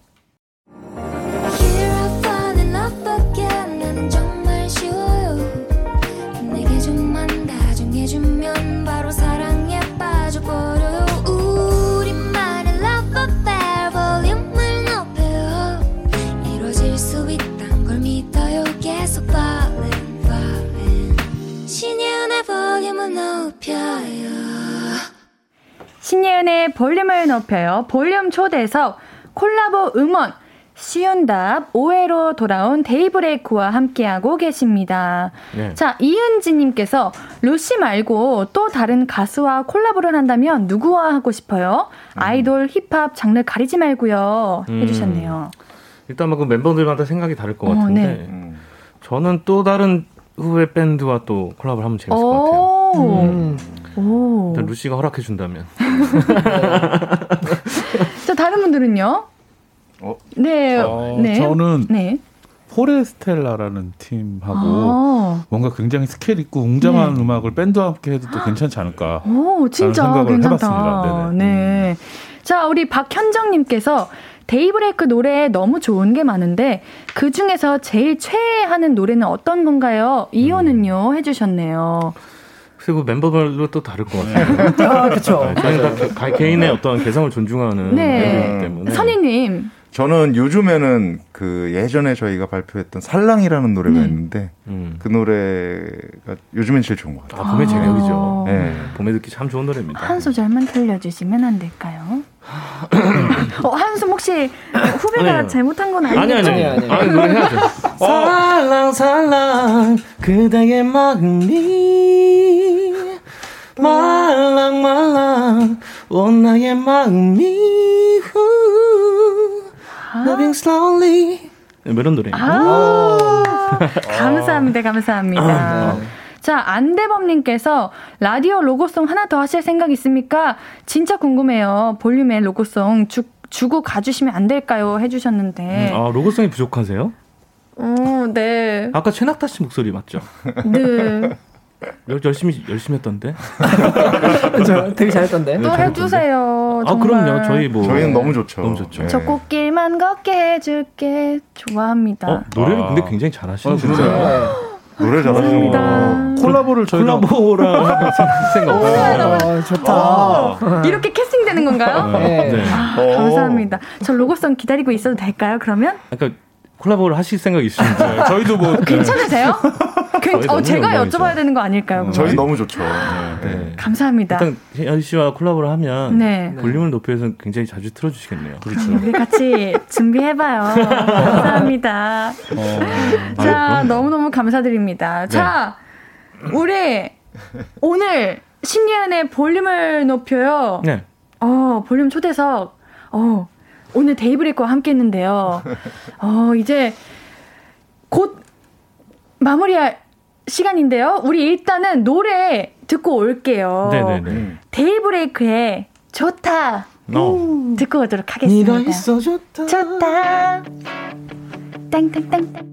신예은의 볼륨을 높여요. 볼륨 초대석 콜라보 음원 쉬운 답 5회로 돌아온 데이브레이크와 함께하고 계십니다. 네. 자, 이은지님께서 루시 말고 또 다른 가수와 콜라보를 한다면 누구와 하고 싶어요? 음. 아이돌, 힙합 장르 가리지 말고요. 음. 해주셨네요. 일단 그 멤버들마다 생각이 다를 것 어, 같은데 네. 음. 저는 또 다른 후배 밴드와 또 콜라보를 하면 재밌을 것 같아요. 음. 오. 일단 루시가 허락해 준다면. 자 다른 분들은요? 어? 네. 어, 네. 저는 네. 포레스텔라라는 팀하고 아. 뭔가 굉장히 스케일 있고 웅장한 네. 음악을 밴드와 함께 해도 또 괜찮지 않을까. 오, 진짜 괜찮다. 네네. 네. 자, 우리 박현정님께서 데이브레이크 노래 너무 좋은 게 많은데 그 중에서 제일 최애하는 노래는 어떤 건가요? 이유는요 음. 해주셨네요. 그리고 멤버별로 또 다를 것 같아요. 아, 그렇죠. 개인의 어떤 개성을 존중하는 네. 때문에. 선희님. 저는 요즘에는 그 예전에 저희가 발표했던 살랑이라는 노래가 네. 있는데 음. 그 노래가 요즘엔 제일 좋은 것 같아요. 아, 봄의 제격이죠. 아. 네. 봄에 듣기 참 좋은 노래입니다. 한 소절만 들려주시면 안 될까요? 어, 한숨 혹시 후배가 네. 잘못한 건 아니죠? 아니 아니 아니. 아니, 아니 노래 해야죠. 살랑 살랑 그대의 마음이 말랑 말랑 온 나의 마음이 후 Moving slowly. 네, 뭐 이런 노래. 아, 감사합니다, 감사합니다. 아, 네. 자, 안대범님께서 라디오 로고송 하나 더 하실 생각 있습니까? 진짜 궁금해요. 볼륨의 로고송 주, 주고 가주시면 안 될까요? 해주셨는데. 음, 아, 로고송이 부족하세요? 어, 네. 아까 최낙타 씨 목소리 맞죠? 네. 열심히 열심히 했던데. 저 되게 잘했던데. 또 네, 해주세요. 아 그럼요. 저희 뭐 저희는 너무 좋죠. 너무 좋죠. 네. 저 꽃길만 걷게 해줄게. 좋아합니다. 어, 노래를 아. 근데 굉장히 잘하시는 아, 요 노래 잘하시는 거. 콜라보를 저희가 콜라보랑 생각. 아, 좋다. 아. 이렇게 캐스팅되는 건가요? 네. 네. 아, 감사합니다. 저 로고송 기다리고 있어도 될까요? 그러면? 그러니까 콜라보를 하실 생각 있으신데 저희도 뭐 괜찮으세요? 그, 어, 제가 여쭤봐야 되는 거 아닐까요? 음, 저희 너무 좋죠. 네. 네. 감사합니다. 일단 혜연 씨와 콜라보를 하면 네. 볼륨을 높여서 굉장히 자주 틀어주시겠네요. 그렇죠. 우리 같이 준비해봐요. 감사합니다. 어... 자, 아, 너무 너무 감사드립니다. 네. 자, 우리 오늘 신예은의 볼륨을 높여요. 네. 어, 볼륨 초대석. 어, 오늘 데이브레이크와 함께 했는데요. 어, 이제 곧 마무리할 시간인데요. 우리 일단은 노래 듣고 올게요. 네네네. 데이브레이크의 좋다. No. 음, 듣고 오도록 하겠습니다. 네가 있어 좋다. 좋다. 땅땅땅땅.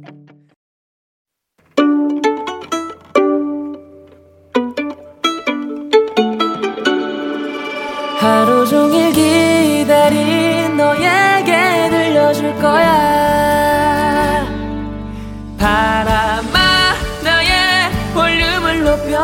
하루 종일 기다린 너에게 들려줄 거야.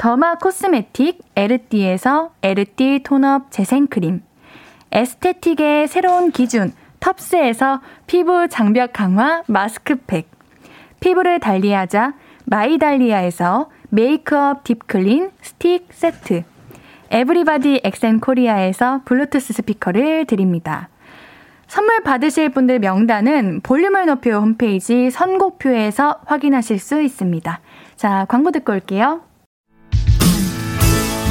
더마 코스메틱 에르띠에서 에르띠 톤업 재생크림 에스테틱의 새로운 기준 텁스에서 피부 장벽 강화 마스크팩 피부를 달리하자 마이달리아에서 메이크업 딥클린 스틱 세트 에브리바디 엑센코리아에서 블루투스 스피커를 드립니다. 선물 받으실 분들 명단은 볼륨을 높여요 홈페이지 선곡표에서 확인하실 수 있습니다. 자, 광고 듣고 올게요.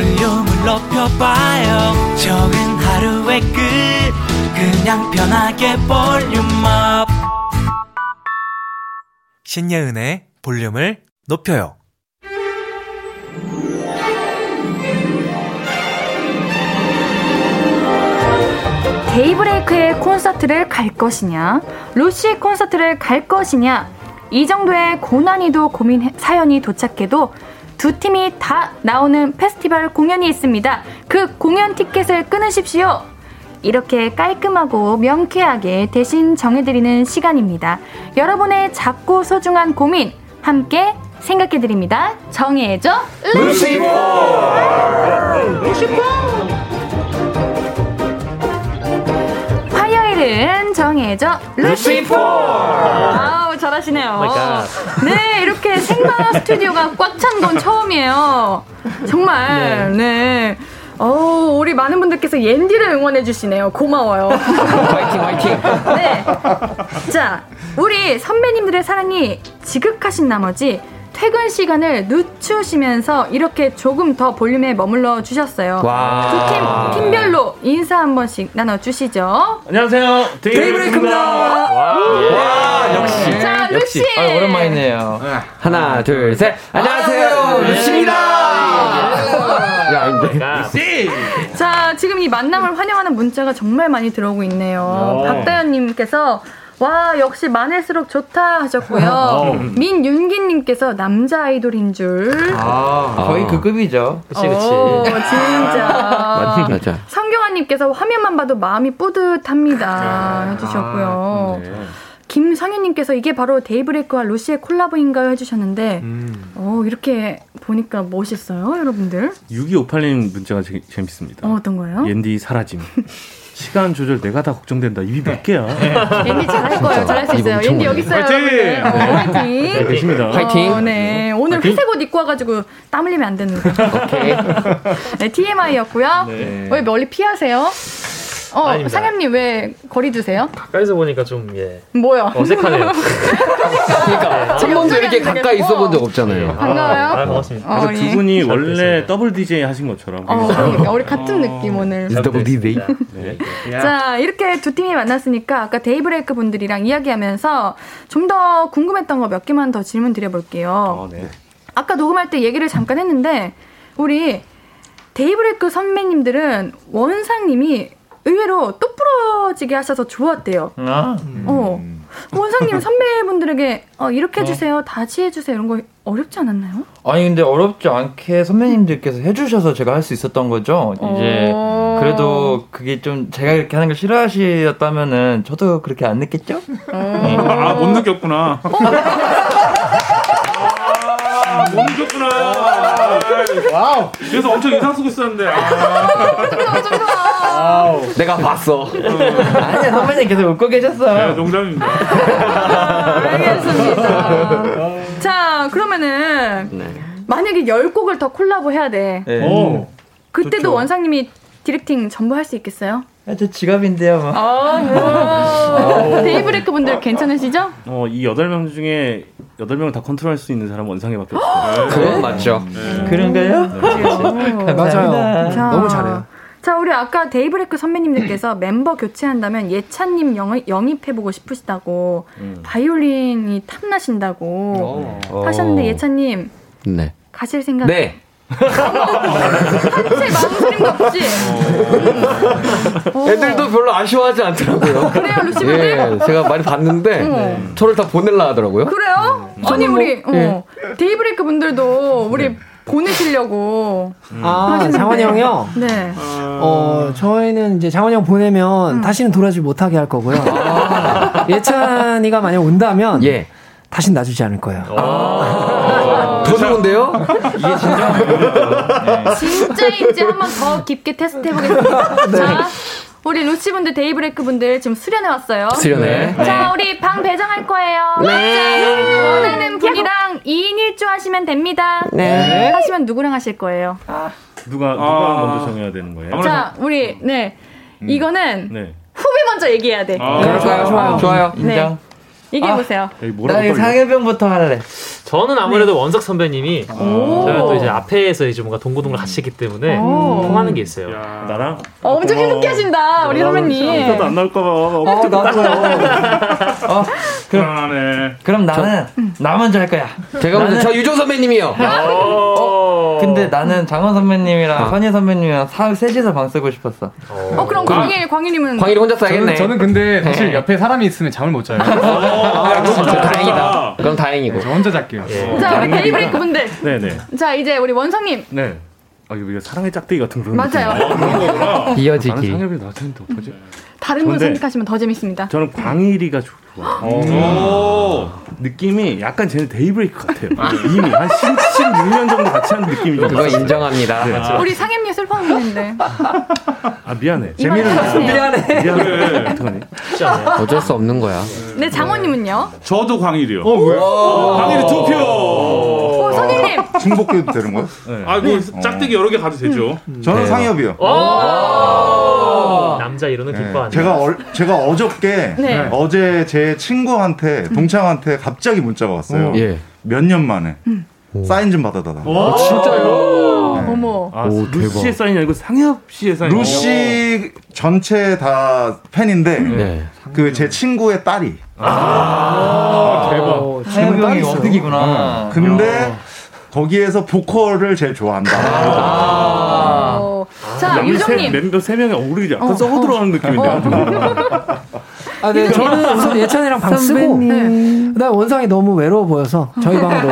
볼륨을 높여봐요. 적은 하루의 끝. 그냥 편하게 볼륨업. 신예은의 볼륨을 높여요. 데이브레이크의 콘서트를 갈 것이냐? 루시 콘서트를 갈 것이냐? 이 정도의 고난이도 고민 사연이 도착해도 두 팀이 다 나오는 페스티벌 공연이 있습니다. 그 공연 티켓을 끊으십시오. 이렇게 깔끔하고 명쾌하게 대신 정해드리는 시간입니다. 여러분의 작고 소중한 고민 함께 생각해드립니다. 정해줘 루시포! 루시포! 화요일은 정해줘 루시포! 아우 잘하시네요. Oh 네 이렇게 생방 스튜디오가 꽉 찬 건 처음이에요. 정말 네. 네. 어, 우리 많은 분들께서 옌디를 응원해 주시네요. 고마워요. 화이팅, 화이팅. 네. 자, 우리 선배님들의 사랑이 지극하신 나머지 퇴근 시간을 늦추시면서 이렇게 조금 더 볼륨에 머물러 주셨어요. 두 팀, 팀별로 인사 한 번씩 나눠 주시죠. 안녕하세요. 데이브레이크입니다. 와, 와, 역시. 자, 루시. 아, 오랜만이네요. 하나, 둘, 셋. 안녕하세요. 루시입니다. 야, 근데. 자, 지금 이 만남을 환영하는 문자가 정말 많이 들어오고 있네요. 어. 박다현님께서 와 역시 많을수록 좋다 하셨고요. 어. 민윤기님께서 남자 아이돌인 줄. 아, 거의 그 급이죠. 그치 그치. 오, 진짜. 맞아. 성경아님께서 화면만 봐도 마음이 뿌듯합니다 아, 해주셨고요. 네. 김성현님께서 이게 바로 데이브레이크와 루시의 콜라보인가요? 해주셨는데, 음. 어, 이렇게 보니까 멋있어요, 여러분들. 6258님 문자가 재, 재밌습니다. 어, 어떤 거예요? 옌디 사라짐. 시간 조절 내가 다 걱정된다. 입이 몇 개야? 옌디 잘할 거예요. 잘할 수 있어요. 옌디 여기 있어요. 화이팅! 어, 화이팅! 네, 계십니다. 화이팅! 어, 네. 오늘 화이팅? 회색 옷 입고 와가지고 땀 흘리면 안 되는 거. 오케이. 네, TMI였고요. 네. 왜 멀리 피하세요? 어, 아닙니다. 상현님 왜 거리 두세요? 가까이서 보니까 좀, 예. 뭐야? 어색하네요. 그러니까, 한 번도 이렇게 가까이 있어 본 적 없잖아요. 반가워요? 아, 반갑습니다. 어, 두 분이 원래 더블 DJ 하신 것처럼. 어, 그러니까 우리 같은 느낌 오늘. 더블 DJ. 네. 자, 이렇게 두 팀이 만났으니까 아까 데이브레이크 분들이랑 이야기하면서 좀 더 궁금했던 거 몇 개만 더 질문 드려볼게요. 어, 네. 아까 녹음할 때 얘기를 잠깐 했는데, 우리 데이브레이크 선배님들은 원상님이 의외로 똑부러지게 하셔서 좋았대요. 아. 어. 원상님 선배분들에게 어, 이렇게 해주세요, 어. 다시 해주세요 이런 거 어렵지 않았나요? 아니 근데 어렵지 않게 선배님들께서 해주셔서 제가 할 수 있었던 거죠. 이제 어. 그래도 그게 좀 제가 이렇게 하는 걸 싫어하셨다면은 저도 그렇게 안 느꼈죠? 어. 아 못 느꼈구나. 어. 아, 못 느꼈구나. 와우. 그래서 엄청 인상 쓰고 있었는데. 아. 내가 봤어. 아니야, 선배님 계속 웃고 계셨어. 네, 농담입니다. 알겠습니다. 자, 그러면은 네. 만약에 10곡을 더 콜라보 해야 돼. 네. 오, 그때도 좋죠. 원상님이 directing 전부 할 수 있겠어요? 아, 저 지갑인데요, 뭐. 아, 데이브레이크 분들 괜찮으시죠? 어, 이 8명 중에 8명을 다 컨트롤할 수 있는 사람은 원상이밖에 없어요. 그건 맞죠. 네. 그런가요? 네. 맞아요. 자, 너무 잘해요. 자, 우리 아까 데이브레이크 선배님들께서 멤버 교체한다면 예찬님 영입, 해보고 싶으시다고, 음. 바이올린이 탐나신다고 오. 하셨는데, 예찬님. 네. 가실 생각? 네. 한채 망설임도 없지. 어. 애들도 별로 아쉬워하지 않더라고요. 그래요, 루시분들? 예, 제가 많이 봤는데 어. 저를 다 보낼라 하더라고요. 그래요? 음. 아니 우리 뭐, 예. 어, 데이브레이크 분들도 우리 네. 보내시려고. 음. 아, 장원이 형이요? 네. 어, 저희는 이제 장원이 형 보내면 음. 다시는 돌아오지 못하게 할 거고요. 아. 예찬이가 만약 온다면. 예. 다신 놔주지 않을 거예요. 아. 더 좋은데요? 이게 진짜 네. 진짜인지 한번 더 깊게 테스트 해보겠습니다. 네. 자, 우리 루시 분들, 데이브레이크 분들 지금 수련회 왔어요. 수련회. 네. 자, 우리 방 배정할 거예요. 네. 원하는 분이랑 2인 1조 하시면 됩니다. 네. 하시면 누구랑 하실 거예요? 아. 누가 누가 아. 먼저 정해야 되는 거예요? 자, 우리 네. 음. 이거는 네. 후배 먼저 얘기해야 돼. 아. 그럴까요? 좋아요. 좋아요. 인정. 얘 기해 보세요. 아, 나 상해병부터 할래. 저는 아무래도 네. 원석 선배님이 저는 또 이제 앞에서 이제 뭔가 동고동을 같이 했기 때문에 통하는 게 있어요. 야, 나랑 어, 엄청 행복해 하신다 우리 선배님. 저도 안 나올까 봐. 어, 나도. 어, 그럼, 그럼 나는 저, 나 먼저 할 거야. 제가 먼저 저 유종 선배님이요. 어, 근데 나는 장원 선배님이랑 아. 선희 선배님이랑 사, 셋이서 방 쓰고 싶었어. 어, 그럼 광일 광일님은 광일이 혼자 써야겠네. 저는, 저는 근데 사실 네. 옆에 사람이 있으면 잠을 못 자요. 아, 진짜 다행이다. 그럼 다행이고. 네, 저 혼자 잘게요. 예. 자, 우리 데이브레이크 분들. 네네. 자, 이제 우리 원상님. 네. 아, 이거 사랑의 짝대기 같은 그런 맞아요. 아, 이어지기. 상엽이 나한테 어떡하지? 다른 분 선택하시면 더 재밌습니다. 저는 광일이가 좋아. 오. 느낌이 약간 쟤는 데이브레이크 같아요. 이미 한 10, 16년 정도 같이 한 느낌이죠. 그거 인정합니다. 네. 우리 상임님 슬퍼하는 분인데. 아 미안해. 재미는 미안해. 미안해. 어떡하니? 어쩔 수 없는 거야. 네 장원님은요? 저도 광일이요. 어 왜? 광일이 두 표. 오, 선생님. 중복해도 되는 거야? 네. 아이고 네. 짝대기 여러 개 가도 되죠. 음. 저는 네. 상엽이요. 남자 이론은 기뻐하네. 제가 어, 제가 어저께 네. 어제 제 친구한테 동창한테 갑자기 문자가 왔어요. 예. 몇년 만에. 음. 사인 좀 받아달라. 아, 진짜요? 네. 어머. 아, 오, 루시의 사인이 아니고 상엽 씨의 사인. 루시 전체 다 팬인데 네. 그제 친구의 딸이. 아, 아 대박. 상엽이 어떻게구나. 근데 거기에서 보컬을 제일 좋아한다. 아~ 자, 유정님. 멤버 세 명이 우리 약간 어, 썩어 들어가는 느낌인데. 어. 아, 네, 저는 우선 예찬이랑 방 쓰고, 네. 그다음 원상이 너무 외로워 보여서 저희 방으로.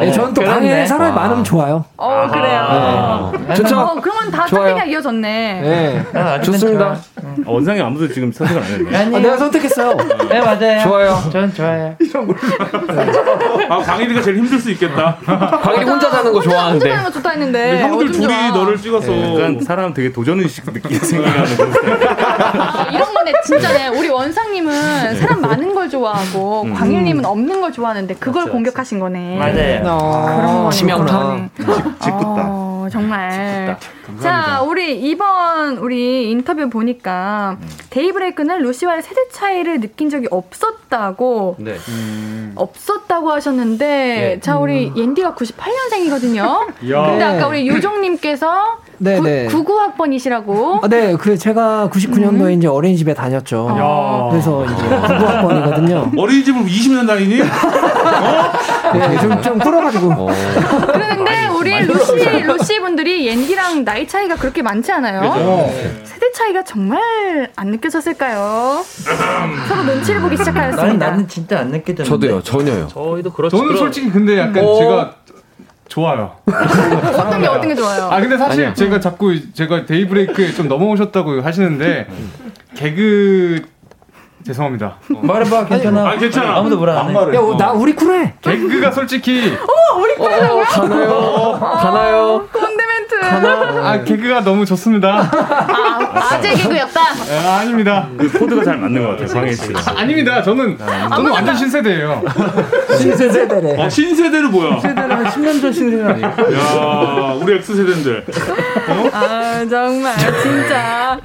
네, 저는 또 방에 사람이 많으면 좋아요. 어, 그래요. 네. 좋죠. 어, 그러면 다 짝대기가 이어졌네. 네. 아, 좋습니다. 어, 원상이 아무도 지금 선택을 안 했네. 아, 내가 선택했어요. 네, 맞아요. 좋아요. 전 좋아요. 이런 걸. 아, 강일이가 제일 힘들 수 있겠다. 강일이 혼자 자는 거 좋아하는데. 혼자 자는 거 좋다 했는데. 형들 둘이 좋아. 너를 찍어서. 약간 사람 되게 도전의식 느낌이 생기는 아, 이런 거네, 진짜네. 우리 원상 님은 사람 많은 걸 좋아하고, 음. 광일님은 없는 걸 좋아하는데, 그걸 맞지, 공격하신 거네. 맞아요. 어, 그런 거. 치명타. 짓궂다. 어, 정말. 자, 우리 이번 우리 인터뷰 보니까 음. 데이브레이크는 루시와의 세대 차이를 느낀 적이 없었다고 네. 음. 없었다고 하셨는데 네. 자, 우리 음. 옌디가 98년생이거든요. 근데 아까 우리 유종님께서 네, 구, 네. 99학번이시라고? 아, 네, 그 제가 99년도에 음. 이제 어린이집에 다녔죠. 야. 그래서 이제 99학번이거든요. 어린이집을 20년 다니니? 어? 네, 좀, 좀 풀어가지고. 어. 그런데 우리 루시, 루시 분들이 옌디랑 나이 차이가 그렇게 많지 않아요? 그렇죠. 세대 차이가 정말 안 느껴졌을까요? 서로 눈치를 보기 시작하였습니다. 나는, 나는 진짜 안 느껴졌는데. 저도요, 전혀요. 저희도 그렇죠. 저는 솔직히 근데 약간 어. 제가 좋아요. 어떤 게 어떤 게 좋아요? 아 근데 사실 아니야. 제가 자꾸 제가 데이브레이크에 좀 넘어오셨다고 하시는데 개그 죄송합니다. 어. 말해봐 괜찮아. 아 괜찮아. 아무도 뭐라 안 해. 야, 나 우리 쿨해. 개그가 솔직히. 어 우리 쿨해. 가나요? 가나요? 콘데멘트. 아 개그가 너무 좋습니다. 아, 아재 개그였다. 아, 아닙니다. 그 코드가 잘 맞는 것 같아요, 광희 씨. 아, 닙니다 저는 아, 저는 완전 신세대예요. 신세대래. 어, 신세대는 뭐야? 신세대는 한 10년 전 신세대 아니에요? 야, 우리 X 세대인데. 어? 아 정말 진짜.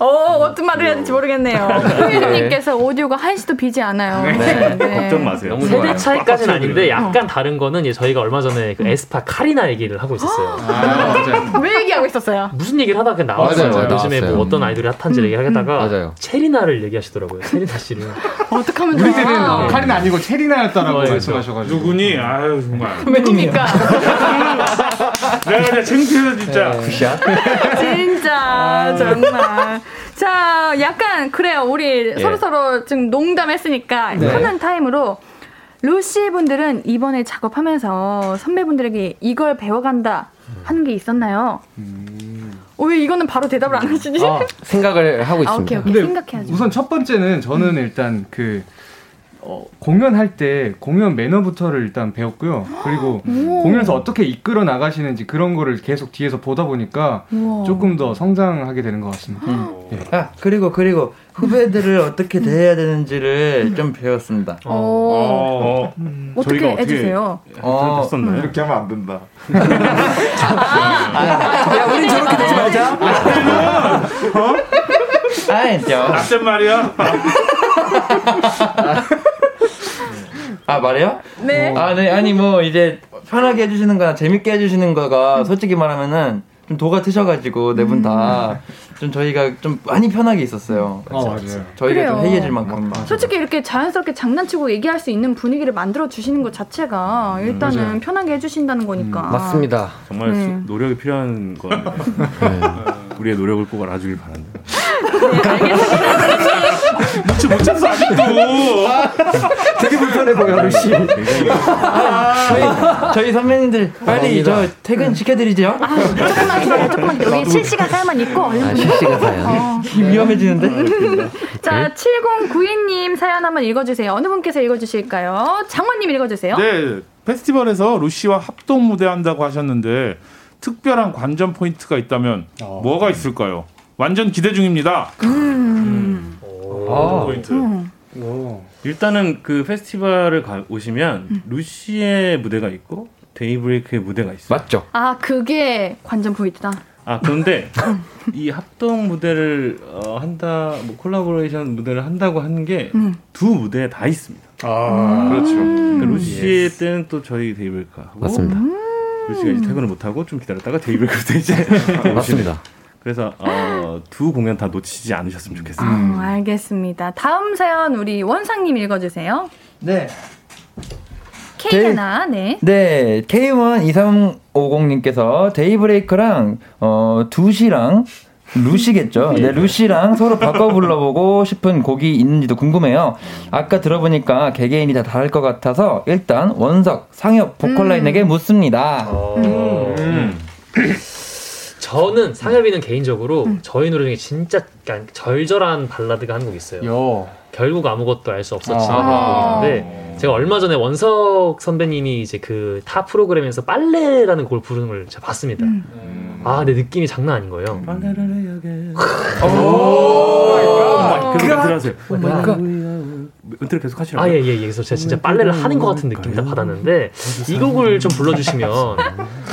어 어떤 말을 해야 될지 모르겠네요. 홍일님께서 오디오가 한시도 비지 않아요. 네. 네. 걱정 마세요. 세대 차이까지는 아닌데 약간 어. 다른 거는 저희가 얼마 전에 그 에스파 카리나 얘기를 하고 있었어요. 아, 왜 얘기하고 있었어요? 무슨 얘기를 하다가 나왔어요. 맞아요, 요즘에 뭐 어떤 아이돌이 핫한지 음, 얘기하다가 음. 체리나를 얘기하시더라고요. 체리나 씨를. 어떡하면 좋아? 우리 때는 어, 카리나 아니고 체리나였다라고 어, 말씀하셔가지고. 누구니? 아유 정말. 누굽니까? 내가 그냥 창피해서 진짜. 진짜 정말. 자, 약간 그래요. 우리 예. 서로 서로 지금 농담했으니까 네. 편한 타임으로 루시 분들은 이번에 작업하면서 선배분들에게 이걸 배워간다 하는 게 있었나요? 음. 어, 왜 이거는 바로 대답을 안 하시지? 아, 생각을 하고 있습니다. 아, 오케이, 오케이. 생각해야죠. 우선 첫 번째는 저는 음. 일단 그 어, 공연할 때 공연 매너부터를 일단 배웠고요. 그리고 오. 공연에서 어떻게 이끌어 나가시는지 그런 거를 계속 뒤에서 보다 보니까 우와. 조금 더 성장하게 되는 것 같습니다. 음. 네. 아 그리고 그리고 후배들을 어떻게 대해야 되는지를 좀 배웠습니다. 어. 어. 음. 어떻게 해주세요? 어, 음. 이렇게 하면 안 된다. 아, 야, 우린 저렇게 되지 말자. 어? 아니죠. 낯선 말이야. 아 말해요? 네. 아 네 아니 뭐 이제 편하게 해주시는 거나 재밌게 해주시는 거가 솔직히 말하면은 좀 도가 트셔가지고 네 분 다좀 음. 저희가 좀 많이 편하게 있었어요. 어, 맞아요. 저희가 좀 해이해질 만큼. 솔직히 이렇게 자연스럽게 장난치고 얘기할 수 있는 분위기를 만들어 주시는 것 자체가 일단은 음, 편하게 해주신다는 거니까. 음, 맞습니다. 정말 네. 수, 노력이 필요한 건 네. 우리의 노력을 꼭 알아주길 바랍니다. 네, 눈치 못 챘어 아직도. 되게 불편해 보여 루시. 저희 저희 선배님들 빨리 저 퇴근 시켜드리죠. 아, 조금만 기다려, 조금만 기다려. 우리 실시간 사연만 있고 얼른. 아, 실시간 사연. 어. 위험해지는데. 자, 7092님 사연 한번 읽어주세요. 어느 분께서 읽어주실까요? 장관님 읽어주세요. 네, 페스티벌에서 루시와 합동 무대 한다고 하셨는데 특별한 관전 포인트가 있다면 어. 뭐가 있을까요? 완전 기대 중입니다. 음. 아, 포인트. 음. 일단은 그 페스티벌을 가, 오시면 음. 루시의 무대가 있고 데이브레이크의 무대가 있어요. 맞죠? 아 그게 관전 포인트다. 아 그런데 음. 이 합동 무대를 어, 한다, 뭐 콜라보레이션 무대를 한다고 하는 게 두 음. 무대에 다 있습니다. 아 그렇죠. 그러니까 루시의 예스. 때는 또 저희 데이브레이크 하고 맞습니다. 루시가 이제 퇴근을 못 하고 좀 기다렸다가 데이브레이크 때 이제 맞습니다. 그래서 어, 두 공연 다 놓치지 않으셨으면 좋겠습니다. 음, 알겠습니다. 다음 사연 우리 원상님 읽어주세요. 네. K 하나, 네. 네, K1 2350님께서 데이브레이크랑 어 2시랑 루시겠죠. 네, 루시랑 서로 바꿔 불러보고 싶은 곡이 있는지도 궁금해요. 아까 들어보니까 개개인이 다 다를 것 같아서 일단 원상, 상엽, 보컬라인에게 음. 묻습니다. 음. 음. 저는 상엽이는 개인적으로 음. 저희 노래 중에 진짜 절절한 발라드가 한 곡 있어요. 요. 결국 아무것도 알 수 없었지만 아. 곡인데 제가 얼마 전에 원석 선배님이 이제 그 타 프로그램에서 빨래라는 곡을 부르는 걸 제가 봤습니다. 음. 아, 내 느낌이 장난 아닌 거예요. 빨래를 해야겠. 오. 그 들으세요. 은퇴를 계속 하시라고. 아, 예, 예, 예. 그래서 제가 진짜 빨래를 하는 것 같은 느낌이 딱 받았는데, 이 곡을 좀 불러주시면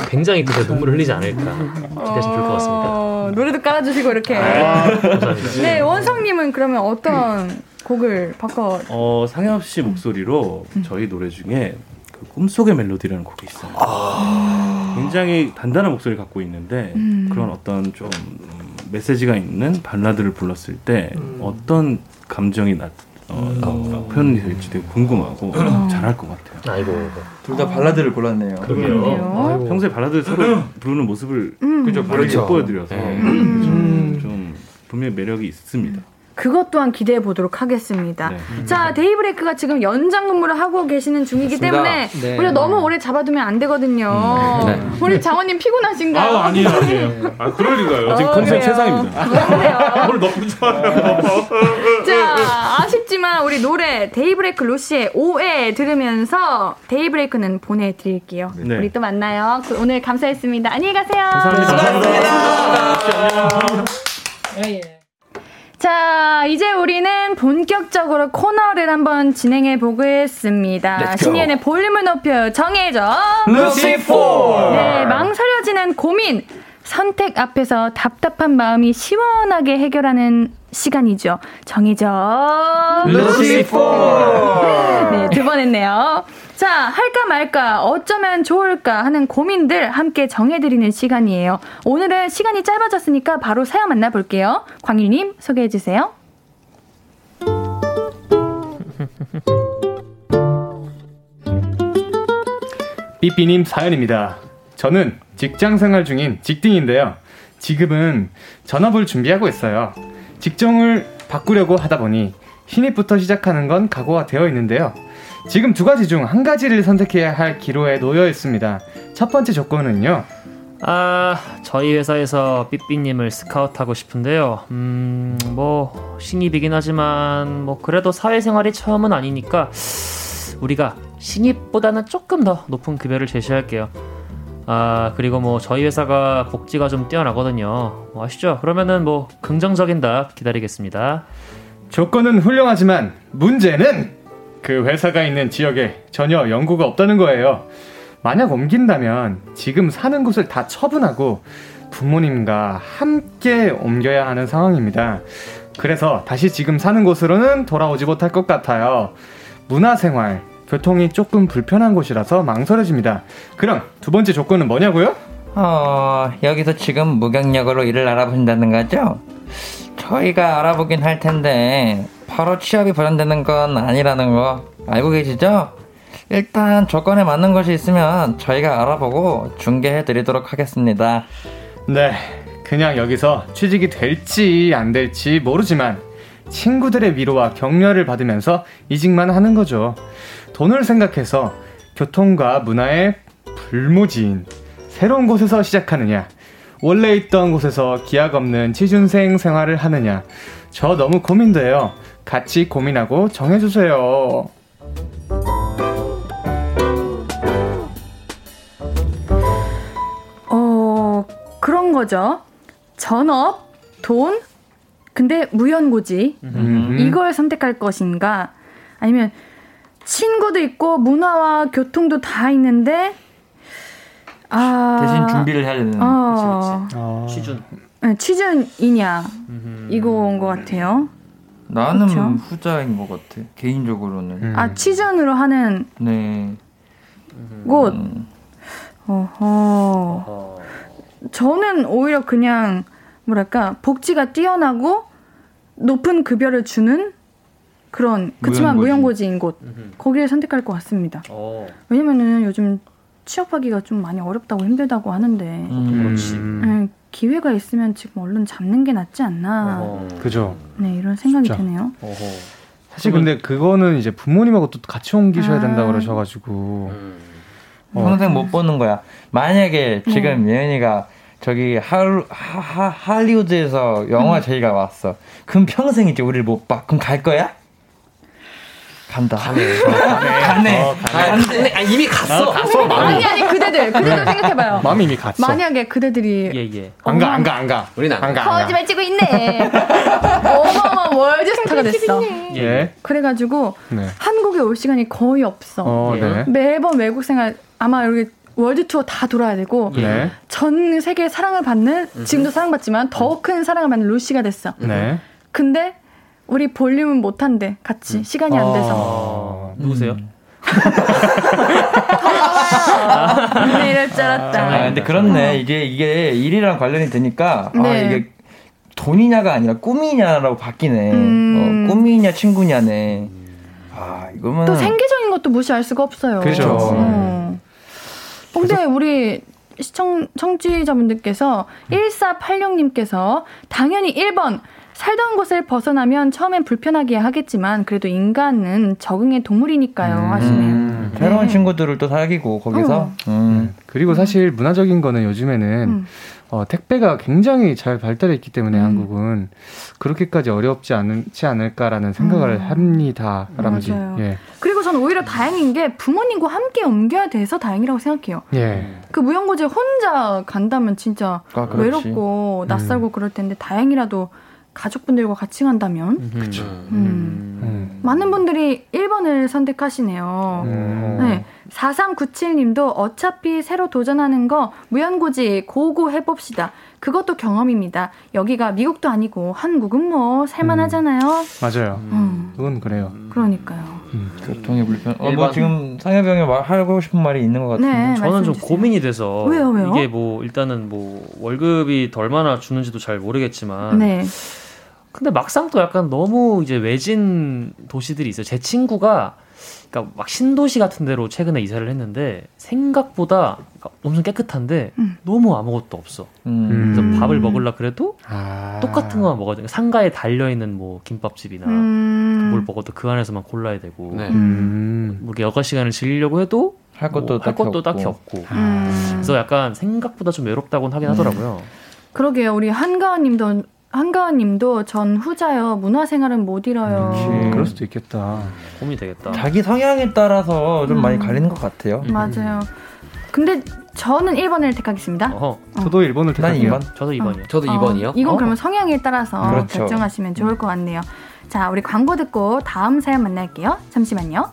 굉장히 그 눈물을 흘리지 않을까 기대하시면 좋을 것 같습니다. 어, 노래도 깔아주시고, 이렇게. 아, 감사합니다. 네, 원성님은 그러면 어떤 곡을 바꿔? 어, 상엽 씨 목소리로 음. 저희 노래 중에 그 꿈속의 멜로디라는 곡이 있어요. 아~ 굉장히 단단한 목소리를 갖고 있는데, 음. 그런 어떤 좀 메시지가 있는 발라드를 불렀을 때 음. 어떤 감정이 나, 어, 어. 표현이 될지 되게 궁금하고 어. 잘할 것 같아요. 아이고 둘 다 발라드를 골랐네요. 그러게요. 평소에 발라드 서로 부르는 모습을 음. 그죠 그렇죠. 보여드려서 음. 좀 분명히 매력이 있습니다. 그것 또한 기대해 보도록 하겠습니다. 네. 자, 데이브레이크가 지금 연장 근무를 하고 계시는 중이기 맞습니다. 때문에 네. 우리가 너무 오래 잡아두면 안 되거든요. 음. 네. 우리 장원님 피곤하신가요? 아, 아니에요, 아니에요. 아, 그럴 리가요. 지금 컨셉 최상입니다. 오늘 너무 좋아요. 자, 아쉽지만 우리 노래 데이브레이크 루시의 5회 들으면서 데이브레이크는 보내드릴게요. 네. 우리 또 만나요. 그 오늘 감사했습니다. 안녕히 가세요. 감사합니다. 감사합니다. 예, 예. 자, 이제 우리는 본격적으로 코너를 한번 진행해 보겠습니다. 신예의 볼륨을 높여 정해져. 루시포! 네, 망설여지는 고민. 선택 앞에서 답답한 마음이 시원하게 해결하는 시간이죠. 정해져. 루시포! 네, 두 번 했네요. 자, 할까 말까, 어쩌면 좋을까 하는 고민들 함께 정해드리는 시간이에요. 오늘은 시간이 짧아졌으니까 바로 사연 만나볼게요. 광일님, 소개해주세요. 삐삐님 사연입니다. 저는 직장 생활 중인 직딩인데요. 지금은 전업을 준비하고 있어요. 직종을 바꾸려고 하다 보니 신입부터 시작하는 건 각오가 되어 있는데요. 지금 두 가지 중 한 가지를 선택해야 할 기로에 놓여 있습니다. 첫 번째 조건은요. 아, 저희 회사에서 삐삐님을 스카우트하고 싶은데요. 음, 뭐, 신입이긴 하지만, 뭐, 그래도 사회생활이 처음은 아니니까, 우리가 신입보다는 조금 더 높은 급여를 제시할게요. 아, 그리고 뭐, 저희 회사가 복지가 좀 뛰어나거든요. 뭐 아시죠? 그러면은 뭐, 긍정적인 답 기다리겠습니다. 조건은 훌륭하지만, 문제는 그 회사가 있는 지역에 전혀 연구가 없다는 거예요. 만약 옮긴다면 지금 사는 곳을 다 처분하고 부모님과 함께 옮겨야 하는 상황입니다. 그래서 다시 지금 사는 곳으로는 돌아오지 못할 것 같아요. 문화생활, 교통이 조금 불편한 곳이라서 망설여집니다. 그럼 두 번째 조건은 뭐냐고요? 어, 여기서 지금 무경력으로 일을 알아보신다는 거죠? 저희가 알아보긴 할 텐데 바로 취업이 보장되는 건 아니라는 거 알고 계시죠? 일단 조건에 맞는 것이 있으면 저희가 알아보고 중개해 드리도록 하겠습니다. 네. 그냥 여기서 취직이 될지 안 될지 모르지만 친구들의 위로와 격려를 받으면서 이직만 하는 거죠. 돈을 생각해서 교통과 문화의 불모지인 새로운 곳에서 시작하느냐, 원래 있던 곳에서 기약 없는 취준생 생활을 하느냐, 저 너무 고민돼요. 같이 고민하고 정해주세요. 어, 그런 거죠. 전업, 돈, 근데 무연고지. 음. 이걸 선택할 것인가? 아니면 친구도 있고 문화와 교통도 다 있는데 아 대신 준비를 해야 되는 어, 그치, 그치. 어. 취준 네, 취준이냐 이거인 것 같아요. 나는 그쵸? 후자인 것 같아 개인적으로는. 음. 아 취준으로 하는 네. 곳. 음. 어허. 저는 오히려 그냥 뭐랄까 복지가 뛰어나고 높은 급여를 주는 그런 그렇지만 무연고지. 인곳 거기를 선택할 것 같습니다. 어. 왜냐면은 요즘 취업하기가 좀 많이 어렵다고 힘들다고 하는데 음. 네, 기회가 있으면 지금 얼른 잡는 게 낫지 않나. 어. 그죠. 네 이런 생각이 진짜. 드네요. 어허. 사실 근데 그거는 이제 부모님하고 또 같이 옮기셔야 아. 된다고 그러셔가지고 음. 어. 평생 못 보는 거야. 만약에 지금 네. 예은이가 저기 할, 하, 할리우드에서 영화 음. 저희가 왔어. 그럼 평생 이제 우리를 못 봐. 그럼 갈 거야? 간다. 가네. 가네. 가네. 어, 가네. 가네. 아, 이미 갔어. 아, 갔어. 아니, 아니, 그대들. 그대들 네. 생각해봐요. 마음이 이미 갔어. 만약에 그대들이. 예, 예. 안 가, 안 가, 안 가. 우린 안, 안 가. 거짓말 치고 있네. 어마어마 월드 스타가 됐어. 예. 그래가지고, 네. 한국에 올 시간이 거의 없어. 어, 네. 매번 외국 생활, 아마 여기 월드 투어 다 돌아야 되고 네. 전 세계 사랑을 받는 지금도 사랑받지만 더 큰 사랑을 받는 루시가 됐어. 네. 근데 우리 볼륨은 못 한대 같이 음. 시간이 안 돼서. 아, 누구세요? 음. 아, 이럴 줄 알았다. 아, 근데 그렇네. 어. 이게 이게 일이랑 관련이 되니까 아, 네. 아 이게 돈이냐가 아니라 꿈이냐라고 바뀌네. 음. 어, 꿈이냐 친구냐네. 아 이거면 또 생계적인 것도 무시할 수가 없어요. 그렇죠. 어. 근데 우리 시청 청취자분들께서 음. 1486님께서 당연히 1번 살던 곳을 벗어나면 처음엔 불편하게 하겠지만 그래도 인간은 적응의 동물이니까요 음. 하시네요. 음. 네. 새로운 친구들을 또 사귀고 거기서. 어. 음. 그리고 사실 문화적인 거는 요즘에는 음. 어, 택배가 굉장히 잘 발달해 있기 때문에 음. 한국은 그렇게까지 어렵지 않지 않을까라는 생각을 음. 합니다. 라든지. 예. 그리고 저는 오히려 다행인 게 부모님과 함께 옮겨야 돼서 다행이라고 생각해요. 예. 그 무용고제 혼자 간다면 진짜 아, 외롭고 낯설고 음. 그럴 텐데 다행이라도 가족분들과 같이 간다면 그렇죠. 음. 음. 많은 분들이 1번을 선택하시네요. 음. 네. 4397님도 어차피 새로 도전하는 거 무연고지 고고 해봅시다. 그것도 경험입니다. 여기가 미국도 아니고 한국은 뭐 살만하잖아요. 음. 맞아요. 음. 그건 그래요. 그러니까요. 음. 교통이 불편. 어, 뭐 지금 상해병이 하고 싶은 말이 있는 것 같은데. 네, 저는 좀 고민이 돼서 왜요, 왜요? 이게 뭐 일단은 뭐 월급이 얼마나 주는지도 잘 모르겠지만. 네. 근데 막상 또 약간 너무 이제 외진 도시들이 있어요. 제 친구가 그러니까 막 신도시 같은 데로 최근에 이사를 했는데 생각보다 그러니까 엄청 깨끗한데 음. 너무 아무것도 없어. 음. 그래서 밥을 먹을라 그래도 아. 똑같은 것만 먹어야 돼. 상가에 달려 있는 뭐 김밥집이나 음. 뭘 먹어도 그 안에서만 골라야 되고. 네. 음. 뭐 여가 시간을 즐기려고 해도 할 것도, 뭐할 것도 딱히 없고. 아. 그래서 약간 생각보다 좀 외롭다고는 하긴 하더라고요. 그러게요. 우리 한가은님도 한가은님도 전 후자요. 문화생활은 못 잃어요. 음, 그럴 수도 있겠다. 고민이 되겠다. 자기 성향에 따라서 좀 음. 많이 갈리는 것 같아요. 맞아요. 근데 저는 1번을 택하겠습니다. 어. 저도 1번을 택할게요. 2번. 저도 2번이요. 어. 저도 2번이요. 이건 어? 그러면 성향에 따라서 그렇죠. 결정하시면 좋을 것 같네요. 자, 우리 광고 듣고 다음 사연 만날게요. 잠시만요.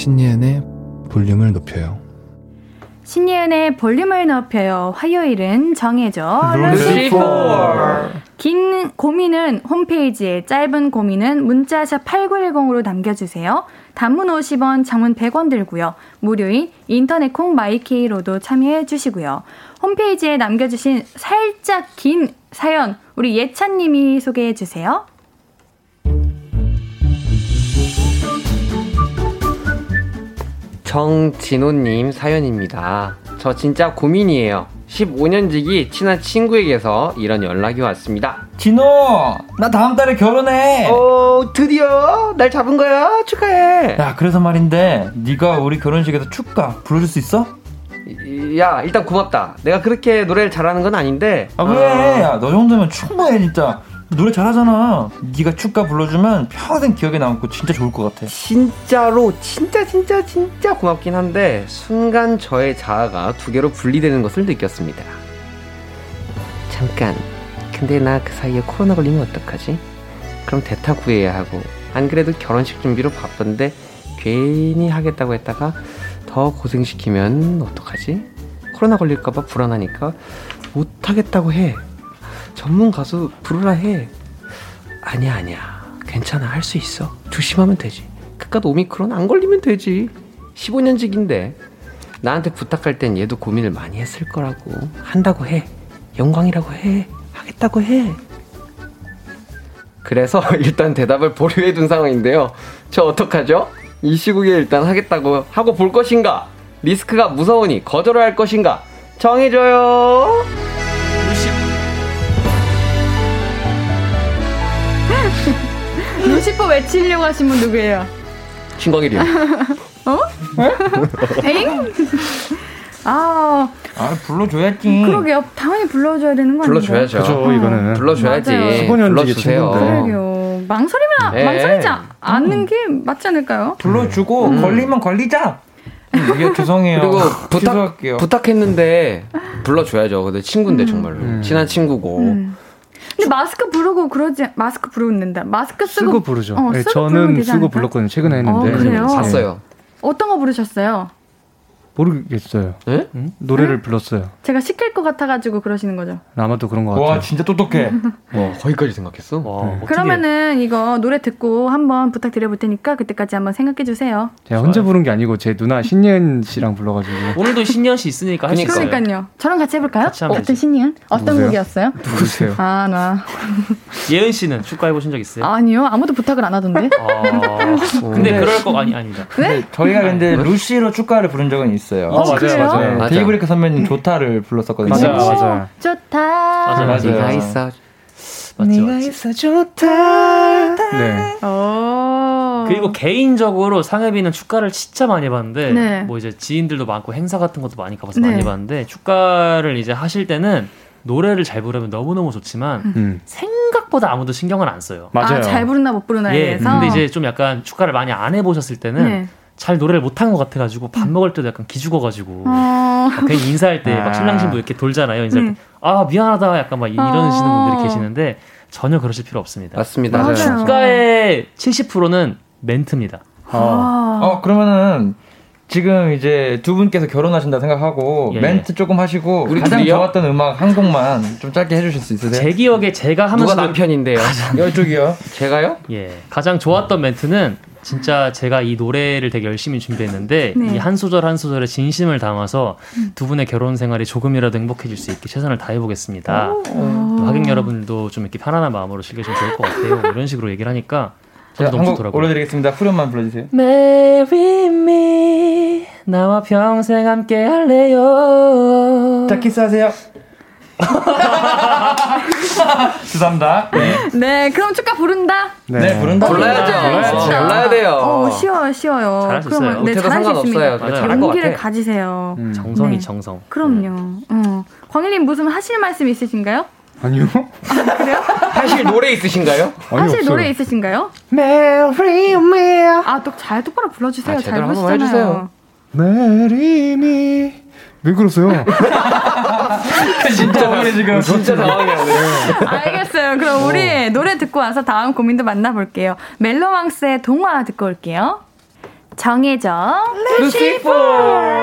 신예은의 볼륨을 높여요 신예은의 볼륨을 높여요. 화요일은 정해져. 루시포. 긴 고민은 홈페이지에 짧은 고민은 문자샵 8910으로 남겨주세요. 단문 50원, 장문 100원 들고요. 무료인 인터넷 콩 마이케이로도 참여해 주시고요. 홈페이지에 남겨주신 살짝 긴 사연 우리 예찬님이 소개해 주세요. 정진호님 사연입니다. 저 진짜 고민이에요. 15년 지기 친한 친구에게서 이런 연락이 왔습니다. 진호, 나 다음 달에 결혼해. 어, 드디어 날 잡은 거야. 축하해. 야, 그래서 말인데 네가 우리 결혼식에서 축가 불러줄 수 있어? 야, 일단 고맙다. 내가 그렇게 노래를 잘하는 건 아닌데. 아, 그래. 어... 야, 너 정도면 충분해, 진짜. 노래 잘하잖아. 네가 축가 불러주면 평생 기억에 남고 진짜 좋을 것 같아. 진짜로 진짜 진짜 진짜 고맙긴 한데 순간 저의 자아가 두 개로 분리되는 것을 느꼈습니다. 잠깐. 근데 나 그 사이에 코로나 걸리면 어떡하지? 그럼 대타 구해야 하고 안 그래도 결혼식 준비로 바쁜데 괜히 하겠다고 했다가 더 고생시키면 어떡하지? 코로나 걸릴까봐 불안하니까 못하겠다고 해. 전문 가수 부르라 해. 아니야, 아니야. 괜찮아. 할 수 있어. 조심하면 되지. 그깟 오미크론 안 걸리면 되지. 15년 직인데. 나한테 부탁할 땐 얘도 고민을 많이 했을 거라고. 한다고 해. 영광이라고 해. 하겠다고 해. 그래서 일단 대답을 보류해 둔 상황인데요. 저 어떡하죠? 이 시국에 일단 하겠다고 하고 볼 것인가? 리스크가 무서우니 거절을 할 것인가? 정해줘요. 루시퍼 외치려고 하신 분 누구예요? 신광일이요. 어? 엥? 아, 아 불러줘야지. 그러게요. 당연히 불러줘야 되는 거 아니에요? 불러줘야죠. 그죠, 이거는. 불러줘야지. 15년지기 친구인데. 그러게요. 망설이면 네. 망설이지 않는 게 맞지 않을까요? 불러주고 음. 걸리면 걸리자. 이게 죄송해요. 그리고 부탁 부탁했는데 불러줘야죠. 근데 친구인데 음. 정말로 음. 친한 친구고. 음. 근데 마스크 부르고 그러지 마스크 부르는다. 마스크 쓰고, 쓰고 부르죠. 어, 네, 저는 쓰고 불렀거든요. 최근에 했는데. 어, 그래요? 샀어요. 어떤 거 부르셨어요? 모르겠어요. 네? 응? 노래를 응? 불렀어요. 제가 시킬 것 같아가지고 그러시는 거죠. 아마도 그런 것 같아요. 와 진짜 똑똑해. 와 거기까지 생각했어? 와, 네. 그러면은 이거 노래 듣고 한번 부탁드려 볼 테니까 그때까지 한번 생각해 주세요. 제가 혼자 부른 게 아니고 제 누나 신예은 씨랑 불러가지고. 오늘도 신예은 씨 있으니까 할수 있어요. 그러니까요. 저랑 같이 해볼까요? 같이 같은 신예은 어떤 누구세요? 곡이었어요? 누구세요? 아 나. 예은 씨는 축가해 보신 적 있어요? 아니요 아무도 부탁을 안 하던데. 아, 근데 그럴 거 아니 아니다. 네? 저희가 근데 루시로 축가를 부른 적은 있어요. 어, 맞아요. 맞아요. 맞아. 데이브레이크 선배님 조타를 불렀었거든요. 맞아, 맞아. 좋다. 맞아, 맞아. 네가 있어. 맞지, 네가 있어 좋다. 네. 오. 그리고 개인적으로 상혜비는 축가를 진짜 많이 봤는데 네. 뭐 이제 지인들도 많고 행사 같은 것도 많이 가봐서 네. 많이 봤는데 축가를 이제 하실 때는 노래를 잘 부르면 너무너무 좋지만 음. 생각보다 아무도 신경을 안 써요. 맞아요. 아, 잘 부르나 못 부르나에 예, 대해서. 근데 이제 좀 약간 축가를 많이 안 해보셨을 때는 네. 잘 노래를 못한 것 같아가지고 밥 음. 먹을 때도 약간 기죽어가지고 어... 괜히 인사할 때막 아. 신랑 신부 이렇게 돌잖아요. 인사할 음. 때 아 미안하다 약간 막 이러시는 어... 분들이 계시는데 전혀 그러실 필요 없습니다. 맞습니다. 축가의 70%는 멘트입니다. 어. 어 그러면은 지금 이제 두 분께서 결혼하신다 생각하고 예. 멘트 조금 하시고 우리 가장 둘이요? 좋았던 음악 한 곡만 좀 짧게 해주실 수 있으세요? 제 기억에 제가 하면서 누가 남편인데요? 이쪽이요. 제가요? 예. 가장 좋았던 멘트는 진짜 제가 이 노래를 되게 열심히 준비했는데 네. 이한 소절 한 소절에 진심을 담아서 음. 두 분의 결혼 생활이 조금이라도 행복해질 수 있게 최선을 다해 보겠습니다. 하객 여러분들도 좀 이렇게 편안한 마음으로 즐겨주면 좋을 것 같아요. 이런 식으로 얘기를 하니까 저도 너무 좋더라고요. 올려드리겠습니다. 후렴만 불러주세요. Marry me 나와 평생 함께 할래요. 자 키스하세요. 죄송합니다. 네. 네, 그럼 축가 부른다. 네, 네 부른다. 불러야죠. 불러야죠. 불러야 돼요. 어, 쉬워요, 쉬워요. 잘할 수 있어요. 네, 잘할 수 있습니다. 용기를 가지세요. 음. 정성이 네. 정성. 그럼요. 어. 광일님 무슨 하실 말씀 있으신가요? 아니요. 아, 그래요? 하실 노래 있으신가요? 아니, 하실 없어요. 노래 있으신가요? Marry me. 아, 또잘 똑바로 불러주세요. 아, 잘 부르시잖아요. Marry me. 왜 그러세요? 진짜 우리 지금 진짜 당황해하네. 알겠어요. 그럼 우리 어. 노래 듣고 와서 다음 고민도 만나볼게요. 멜로망스의 동화 듣고 올게요. 정해져. 루시포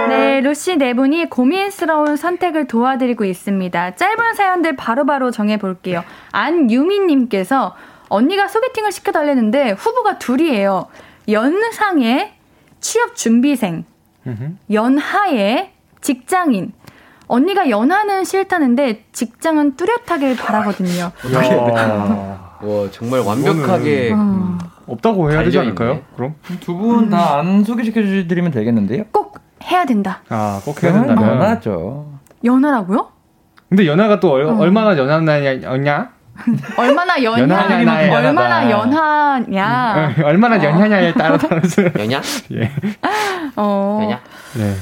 네 루시 네 분이 고민스러운 선택을 도와드리고 있습니다. 짧은 사연들 바로바로 정해볼게요. 안유미님께서 언니가 소개팅을 시켜달랬는데 후보가 둘이에요. 연상의 취업 준비생 연하의 직장인. 언니가 연하는 싫다는데 직장은 뚜렷하길 바라거든요. 와 정말 완벽하게 어. 없다고 해야 되지 않을까요? 그럼 두 분 다 안 소개시켜 드리면 되겠는데요? 꼭 해야 된다. 아, 꼭 해야 된다. 연하죠. 연하라고요? 근데 연하가 또 어. 얼마나 연하냐? 얼마나 연하냐? 얼마나 연하냐? 어, 얼마나 연하냐에 따라 다르죠. 연하? 예. 어. 연하? 네.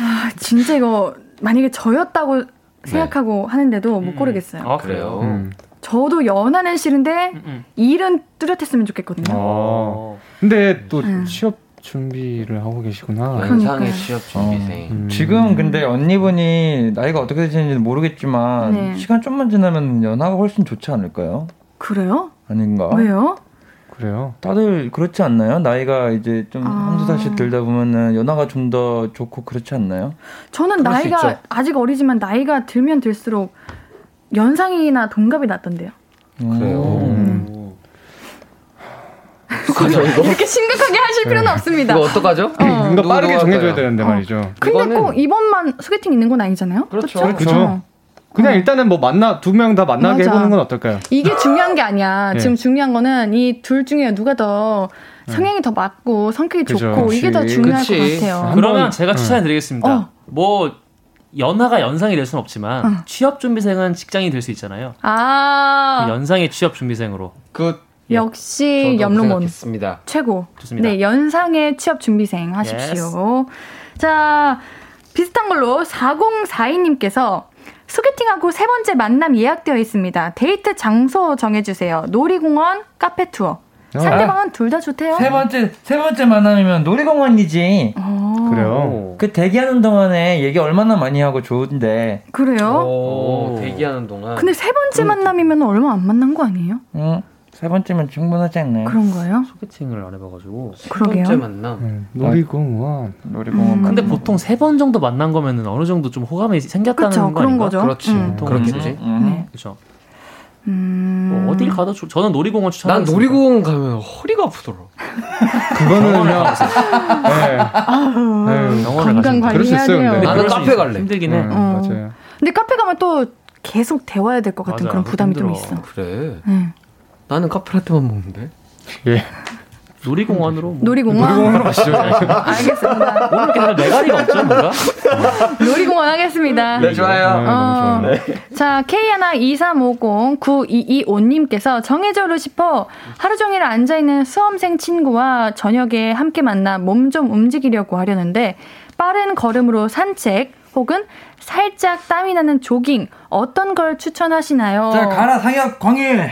아, 진짜 이거 만약에 저였다고 생각하고 네. 하는데도 못 음. 고르겠어요. 아, 그래요? 음. 저도 연하는 싫은데 음, 음. 일은 뚜렷했으면 좋겠거든요. 아, 근데 또 음. 취업 준비를 하고 계시구나. 연상의 취업 준비생. 어, 음. 지금 근데 언니분이 나이가 어떻게 되시는지 모르겠지만 네. 시간 좀만 지나면 연하가 훨씬 좋지 않을까요? 그래요? 아닌가? 왜요? 그래요? 다들 그렇지 않나요? 나이가 이제 좀 아. 한두 살씩 들다 보면은 연하가 좀 더 좋고 그렇지 않나요? 저는 나이가 아직 어리지만 나이가 들면 들수록 연상이나 동갑이 낫던데요. 그래요. 음. 이렇게 심각하게 하실 필요는 네. 없습니다. 이거 어떡하죠? 어. 뭔가 빠르게 정해줘야 되는데 어. 말이죠. 근데 이거는... 꼭 이번만 소개팅 있는 건 아니잖아요. 그렇죠. 그렇죠. 그렇죠. 그냥 어. 일단은 뭐 만나 두 명 다 만나게 맞아. 해보는 건 어떨까요? 이게 중요한 게 아니야. 네. 지금 중요한 거는 이 둘 중에 누가 더 네. 성향이 더 맞고 성격이 그죠. 좋고 그치. 이게 더 중요할 그치. 것 같아요. 그러면 제가 추천해드리겠습니다. 어. 뭐 연하가 연상이 될 수는 없지만 어. 취업 준비생은 직장이 될 수 있잖아요. 아그 연상의 취업 준비생으로. 그 역시 염로몬 최고. 좋습니다. 네 연상의 취업 준비생 하십시오. Yes. 자 비슷한 걸로 4042님께서 소개팅하고 세 번째 만남 예약되어 있습니다. 데이트 장소 정해주세요. 놀이공원, 카페 투어. 상대방은 아, 둘다 좋대요. 세 번째 세 번째 만남이면 놀이공원이지. 오. 그래요. 그 대기하는 동안에 얘기 얼마나 많이 하고 좋은데. 그래요? 오, 대기하는 동안. 근데 세 번째 만남이면 얼마 안 만난 거 아니에요? 응. 세 번째면 충분하지 않나요? 그런가요? 소개팅을 안 해봐가지고 그러게요. 세 번째 만남. 네, 놀이공원. 놀이공원. 음. 근데 보통 세 번 정도 만난 거면은 어느 정도 좀 호감이 생겼다는 그쵸, 거 그런 아닌가? 거죠. 그렇지. 음. 그렇겠지. 음. 네. 그렇죠. 음... 뭐 어딜 가도 조, 저는 놀이공원 추천하겠습니다. 난 놀이공원 가면 허리가 아프더라. 그거는 그냥 네. 네. 건강 관리해야 돼요. 나는 카페 갈래. 힘들긴 해. 음, 어. 맞아요. 근데 카페 가면 또 계속 대화해야 될 것 같은 맞아, 그런 부담이 힘들어. 좀 있어. 그래. 네. 나는 카페 라떼만 먹는데. 예. 놀이공원으로. 뭐. 놀이공원. 놀이공원으로 가시죠. 알겠습니다. 오늘 이렇게 다들 메가리가 없죠, 뭔가? 놀이공원 하겠습니다. 네, 좋아요. 네, 어, 네. 자, K123509225님께서 정해져로 싶어 하루 종일 앉아 있는 수험생 친구와 저녁에 함께 만나 몸 좀 움직이려고 하려는데 빠른 걸음으로 산책 혹은 살짝 땀이 나는 조깅 어떤 걸 추천하시나요? 자, 가라 상혁 광일.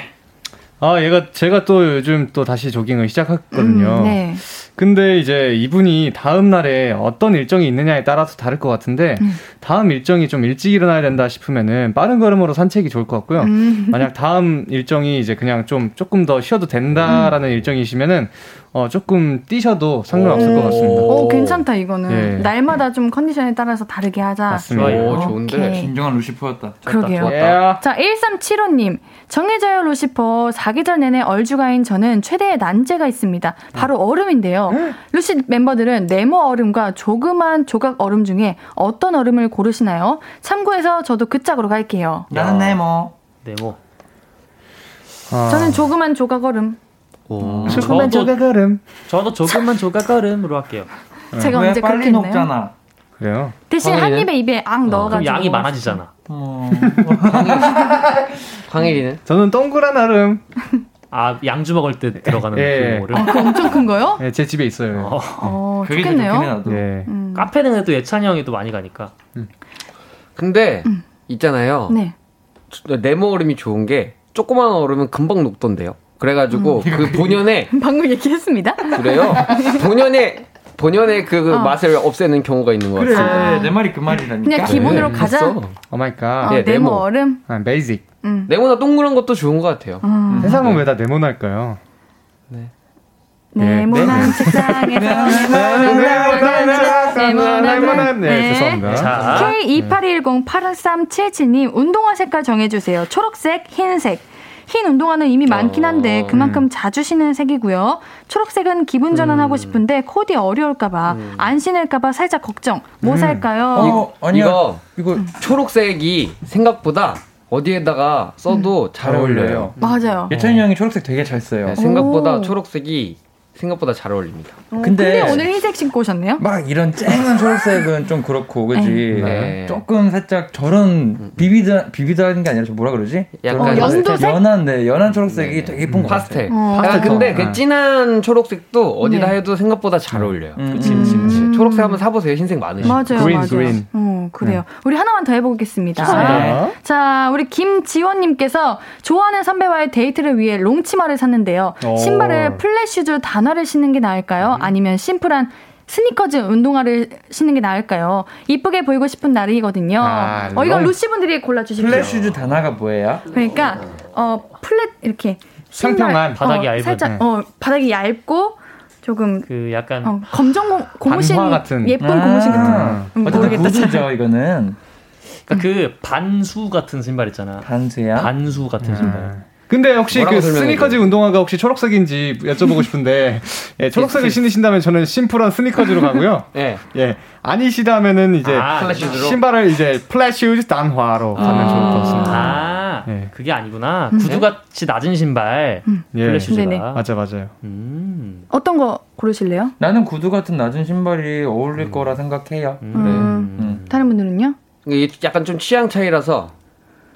아, 얘가 제가 또 요즘 또 다시 조깅을 시작했거든요. 음, 네. 근데 이제 이분이 다음 날에 어떤 일정이 있느냐에 따라서 다를 것 같은데 음. 다음 일정이 좀 일찍 일어나야 된다 싶으면은 빠른 걸음으로 산책이 좋을 것 같고요. 음. 만약 다음 일정이 이제 그냥 좀 조금 더 쉬어도 된다라는 음. 일정이시면은 어, 조금 뛰셔도 상관없을 것 같습니다. 오, 괜찮다, 이거는. 예. 날마다 좀 컨디션에 따라서 다르게 하자. 맞습니다. 오, 좋은데. 진정한 루시퍼였다. 그러게요. 예. 자, 1375님. 정해져요, 루시퍼. 사계절 내내 얼주가인 저는 최대의 난제가 있습니다. 바로 얼음인데요. 루시 멤버들은 네모 얼음과 조그만 조각 얼음 중에 어떤 얼음을 고르시나요? 참고해서 저도 그 짝으로 갈게요. 나는 네모. 네모. 아. 저는 조그만 조각 얼음. 오. 조금만 조각 얼음. 저도 조금만 조각 얼음으로 할게요. 제가 언제 그렇게? 녹잖아. 그래요? 대신 한 입에 입에 앙 어, 넣어가지고. 양이 많아지잖아. 어, 광일이는? 저는 동그란 얼음. 아 양주 먹을 때 들어가는 예. 그 아, 그 엄청 큰 거요? 네, 제 집에 있어요. 어, 어 좋겠네요. 예. 음. 카페는 또 예찬이 형이 또 많이 가니까. 음. 근데 음. 있잖아요. 네. 네모 얼음이 좋은 게 조그만 얼음은 금방 녹던데요. 그래가지고 음. 그 본연의 방금 얘기했습니다. 그래요? 본연의 본연의 그 어. 맛을 없애는 경우가 있는 것 같아요. 그래, 내 말이 그 말이라니까. 그냥 기본으로 네, 가자. Oh my god. 네, 네모, 얼음. 아, basic. 음. 네모나 동그란 것도 좋은 것 같아요. 음. 세상은 왜 다 네모날까요? 네. 네모난 책상에서 네모난 네, 죄송합니다. K28108377님 운동화 색깔 정해주세요. 초록색, 흰색. 흰 운동화는 이미 많긴 한데 어, 그만큼 음. 자주 신는 색이고요. 초록색은 기분 전환하고 음. 싶은데 코디 어려울까봐 음. 안 신을까봐 살짝 걱정. 뭐 음. 살까요? 어, 아니야. 이거 이거 초록색이 생각보다 어디에다가 써도 음. 잘 어울려요. 맞아요. 예찬이 형이 초록색 되게 잘 써요. 네, 생각보다 오. 초록색이 생각보다 잘 어울립니다. 어, 근데, 근데, 오늘 흰색 신고 오셨네요? 막 이런 쨍한 초록색은 좀 그렇고, 그지? 네. 네. 조금 살짝 저런 비비드, 비비드한 게 아니라 뭐라 그러지? 약간 어, 연두색? 연한, 네, 연한 초록색이 네. 되게 예쁜 거 파스텔. 어. 아, 근데 그 진한 초록색도 어디다 네. 해도 생각보다 잘 어울려요. 음, 그치, 그치, 그치. 음. 초록색 한번 사보세요. 흰색 많으시죠? 맞아요. green, 맞아요. green. 어, 그래요. 네. 우리 하나만 더 해보겠습니다. 네. 자, 우리 김지원님께서 좋아하는 선배와의 데이트를 위해 롱치마를 샀는데요. 오. 신발을 플랫슈즈 단 화를 신는 게 나을까요? 음. 아니면 심플한 스니커즈 운동화를 신는 게 나을까요? 이쁘게 보이고 싶은 날이거든요. 아, 어, 이건 루시 분들이 골라주십시오. 플랫 슈즈 단화가 뭐예요? 그러니까, 어, flat, 이렇게. 평평한 바닥이 어, 얇은. 살짝, 네. 어, 바닥이 얇고, 조금 그 약간 어, 검정 고무신 같은 예쁜 아~ 고무신 같은 음, 어쨌든 구두죠 이거는 그러니까 그 반스 같은 신발 있잖아 반스야 반스 같은 음. 신발 근데 혹시 그 스니커즈 운동화가 혹시 초록색인지 여쭤보고 싶은데 예, 초록색을 신으신다면 저는 심플한 스니커즈로 가고요. 예. 예. 아니시다면은 이제 아, 신발을 이제 플랫슈즈 단화로 아. 가면 좋을 것 같습니다. 아, 예. 그게 아니구나. 음. 구두같이 낮은 신발 음. 플래슈즈가. 네 맞아 맞아요. 음. 어떤 거 고르실래요? 나는 구두 같은 낮은 신발이 어울릴 음. 거라 생각해요. 음. 네. 음. 다른 분들은요? 이게 약간 좀 취향 차이라서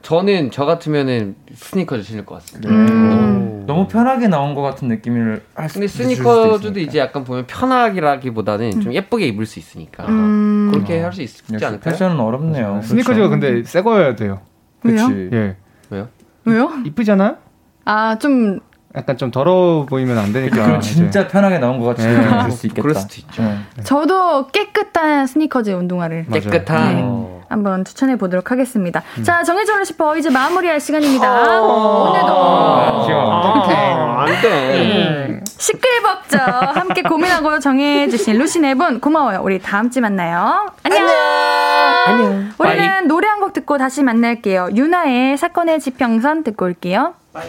저는 저 같으면은 스니커즈 신을 것 같습니다. 음. 너무 편하게 나온 것 같은 느낌을 할 수. 근데 스니커즈도 이제 약간 보면 편하기라기보다는 음. 좀 예쁘게 입을 수 있으니까 음. 그렇게 할 수 있지 않을까요? 패션은 어렵네요. 그렇죠. 스니커즈가 근데 새 거여야 돼요. 왜요? 예. 왜요? 왜요? 이쁘잖아요. 아 좀 약간 좀 더러워 보이면 안 되니까. 그럼 진짜 이제. 편하게 나온 것 같이 네. 그럴 수 있겠다. 그럴 수도 있죠. 네. 저도 깨끗한 스니커즈 운동화를 깨끗한 네. 한번 추천해 보도록 하겠습니다. 음. 자 정해줘라 싶어 이제 마무리할 시간입니다. 어~ 오늘도 아~ 안돼. 네. 시끌벅적 함께 고민하고 정해주신 루시 네 분 고마워요. 우리 다음 주에 만나요. 안녕. 안녕. 우리는 Bye. 노래 한 곡 듣고 다시 만날게요. 윤하의 사건의 지평선 듣고 올게요. Bye.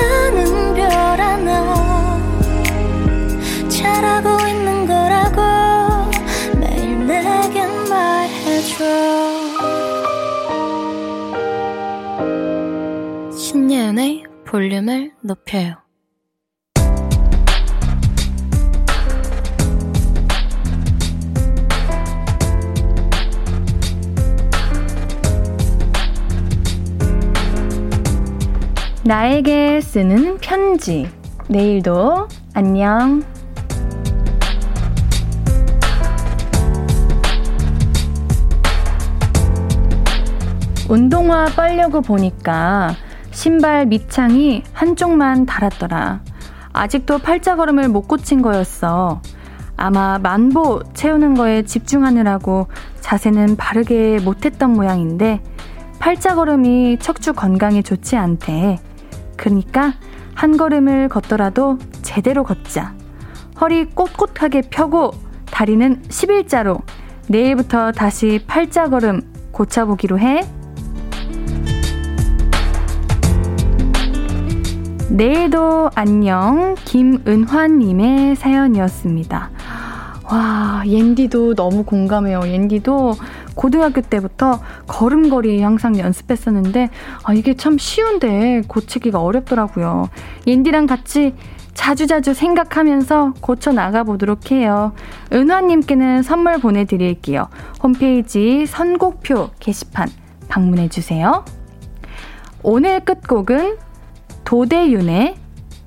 볼륨을 높여요. 나에게 쓰는 편지. 내일도 안녕. 운동화 빨려고 보니까 신발 밑창이 한쪽만 달았더라. 아직도 팔자 걸음을 못 고친 거였어. 아마 만보 채우는 거에 집중하느라고 자세는 바르게 못했던 모양인데 팔자 걸음이 척추 건강에 좋지 않대. 그러니까 한 걸음을 걷더라도 제대로 걷자. 허리 꼿꼿하게 펴고 다리는 11자로 내일부터 다시 팔자 걸음 고쳐보기로 해. 내일도 안녕 김은환님의 사연이었습니다. 와, 옌디도 너무 공감해요. 옌디도 고등학교 때부터 걸음걸이 항상 연습했었는데, 아, 이게 참 쉬운데 고치기가 어렵더라고요. 옌디랑 같이 자주자주 생각하면서 고쳐 나가 보도록 해요. 은화님께는 선물 보내드릴게요. 홈페이지 선곡표 게시판 방문해주세요. 오늘 끝곡은 도대윤의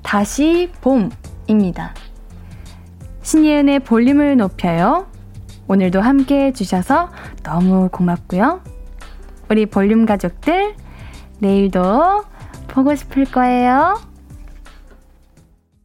다시 봄입니다. 신예은의 볼륨을 높여요. 오늘도 함께 해주셔서 너무 고맙고요. 우리 볼륨 가족들, 내일도 보고 싶을 거예요.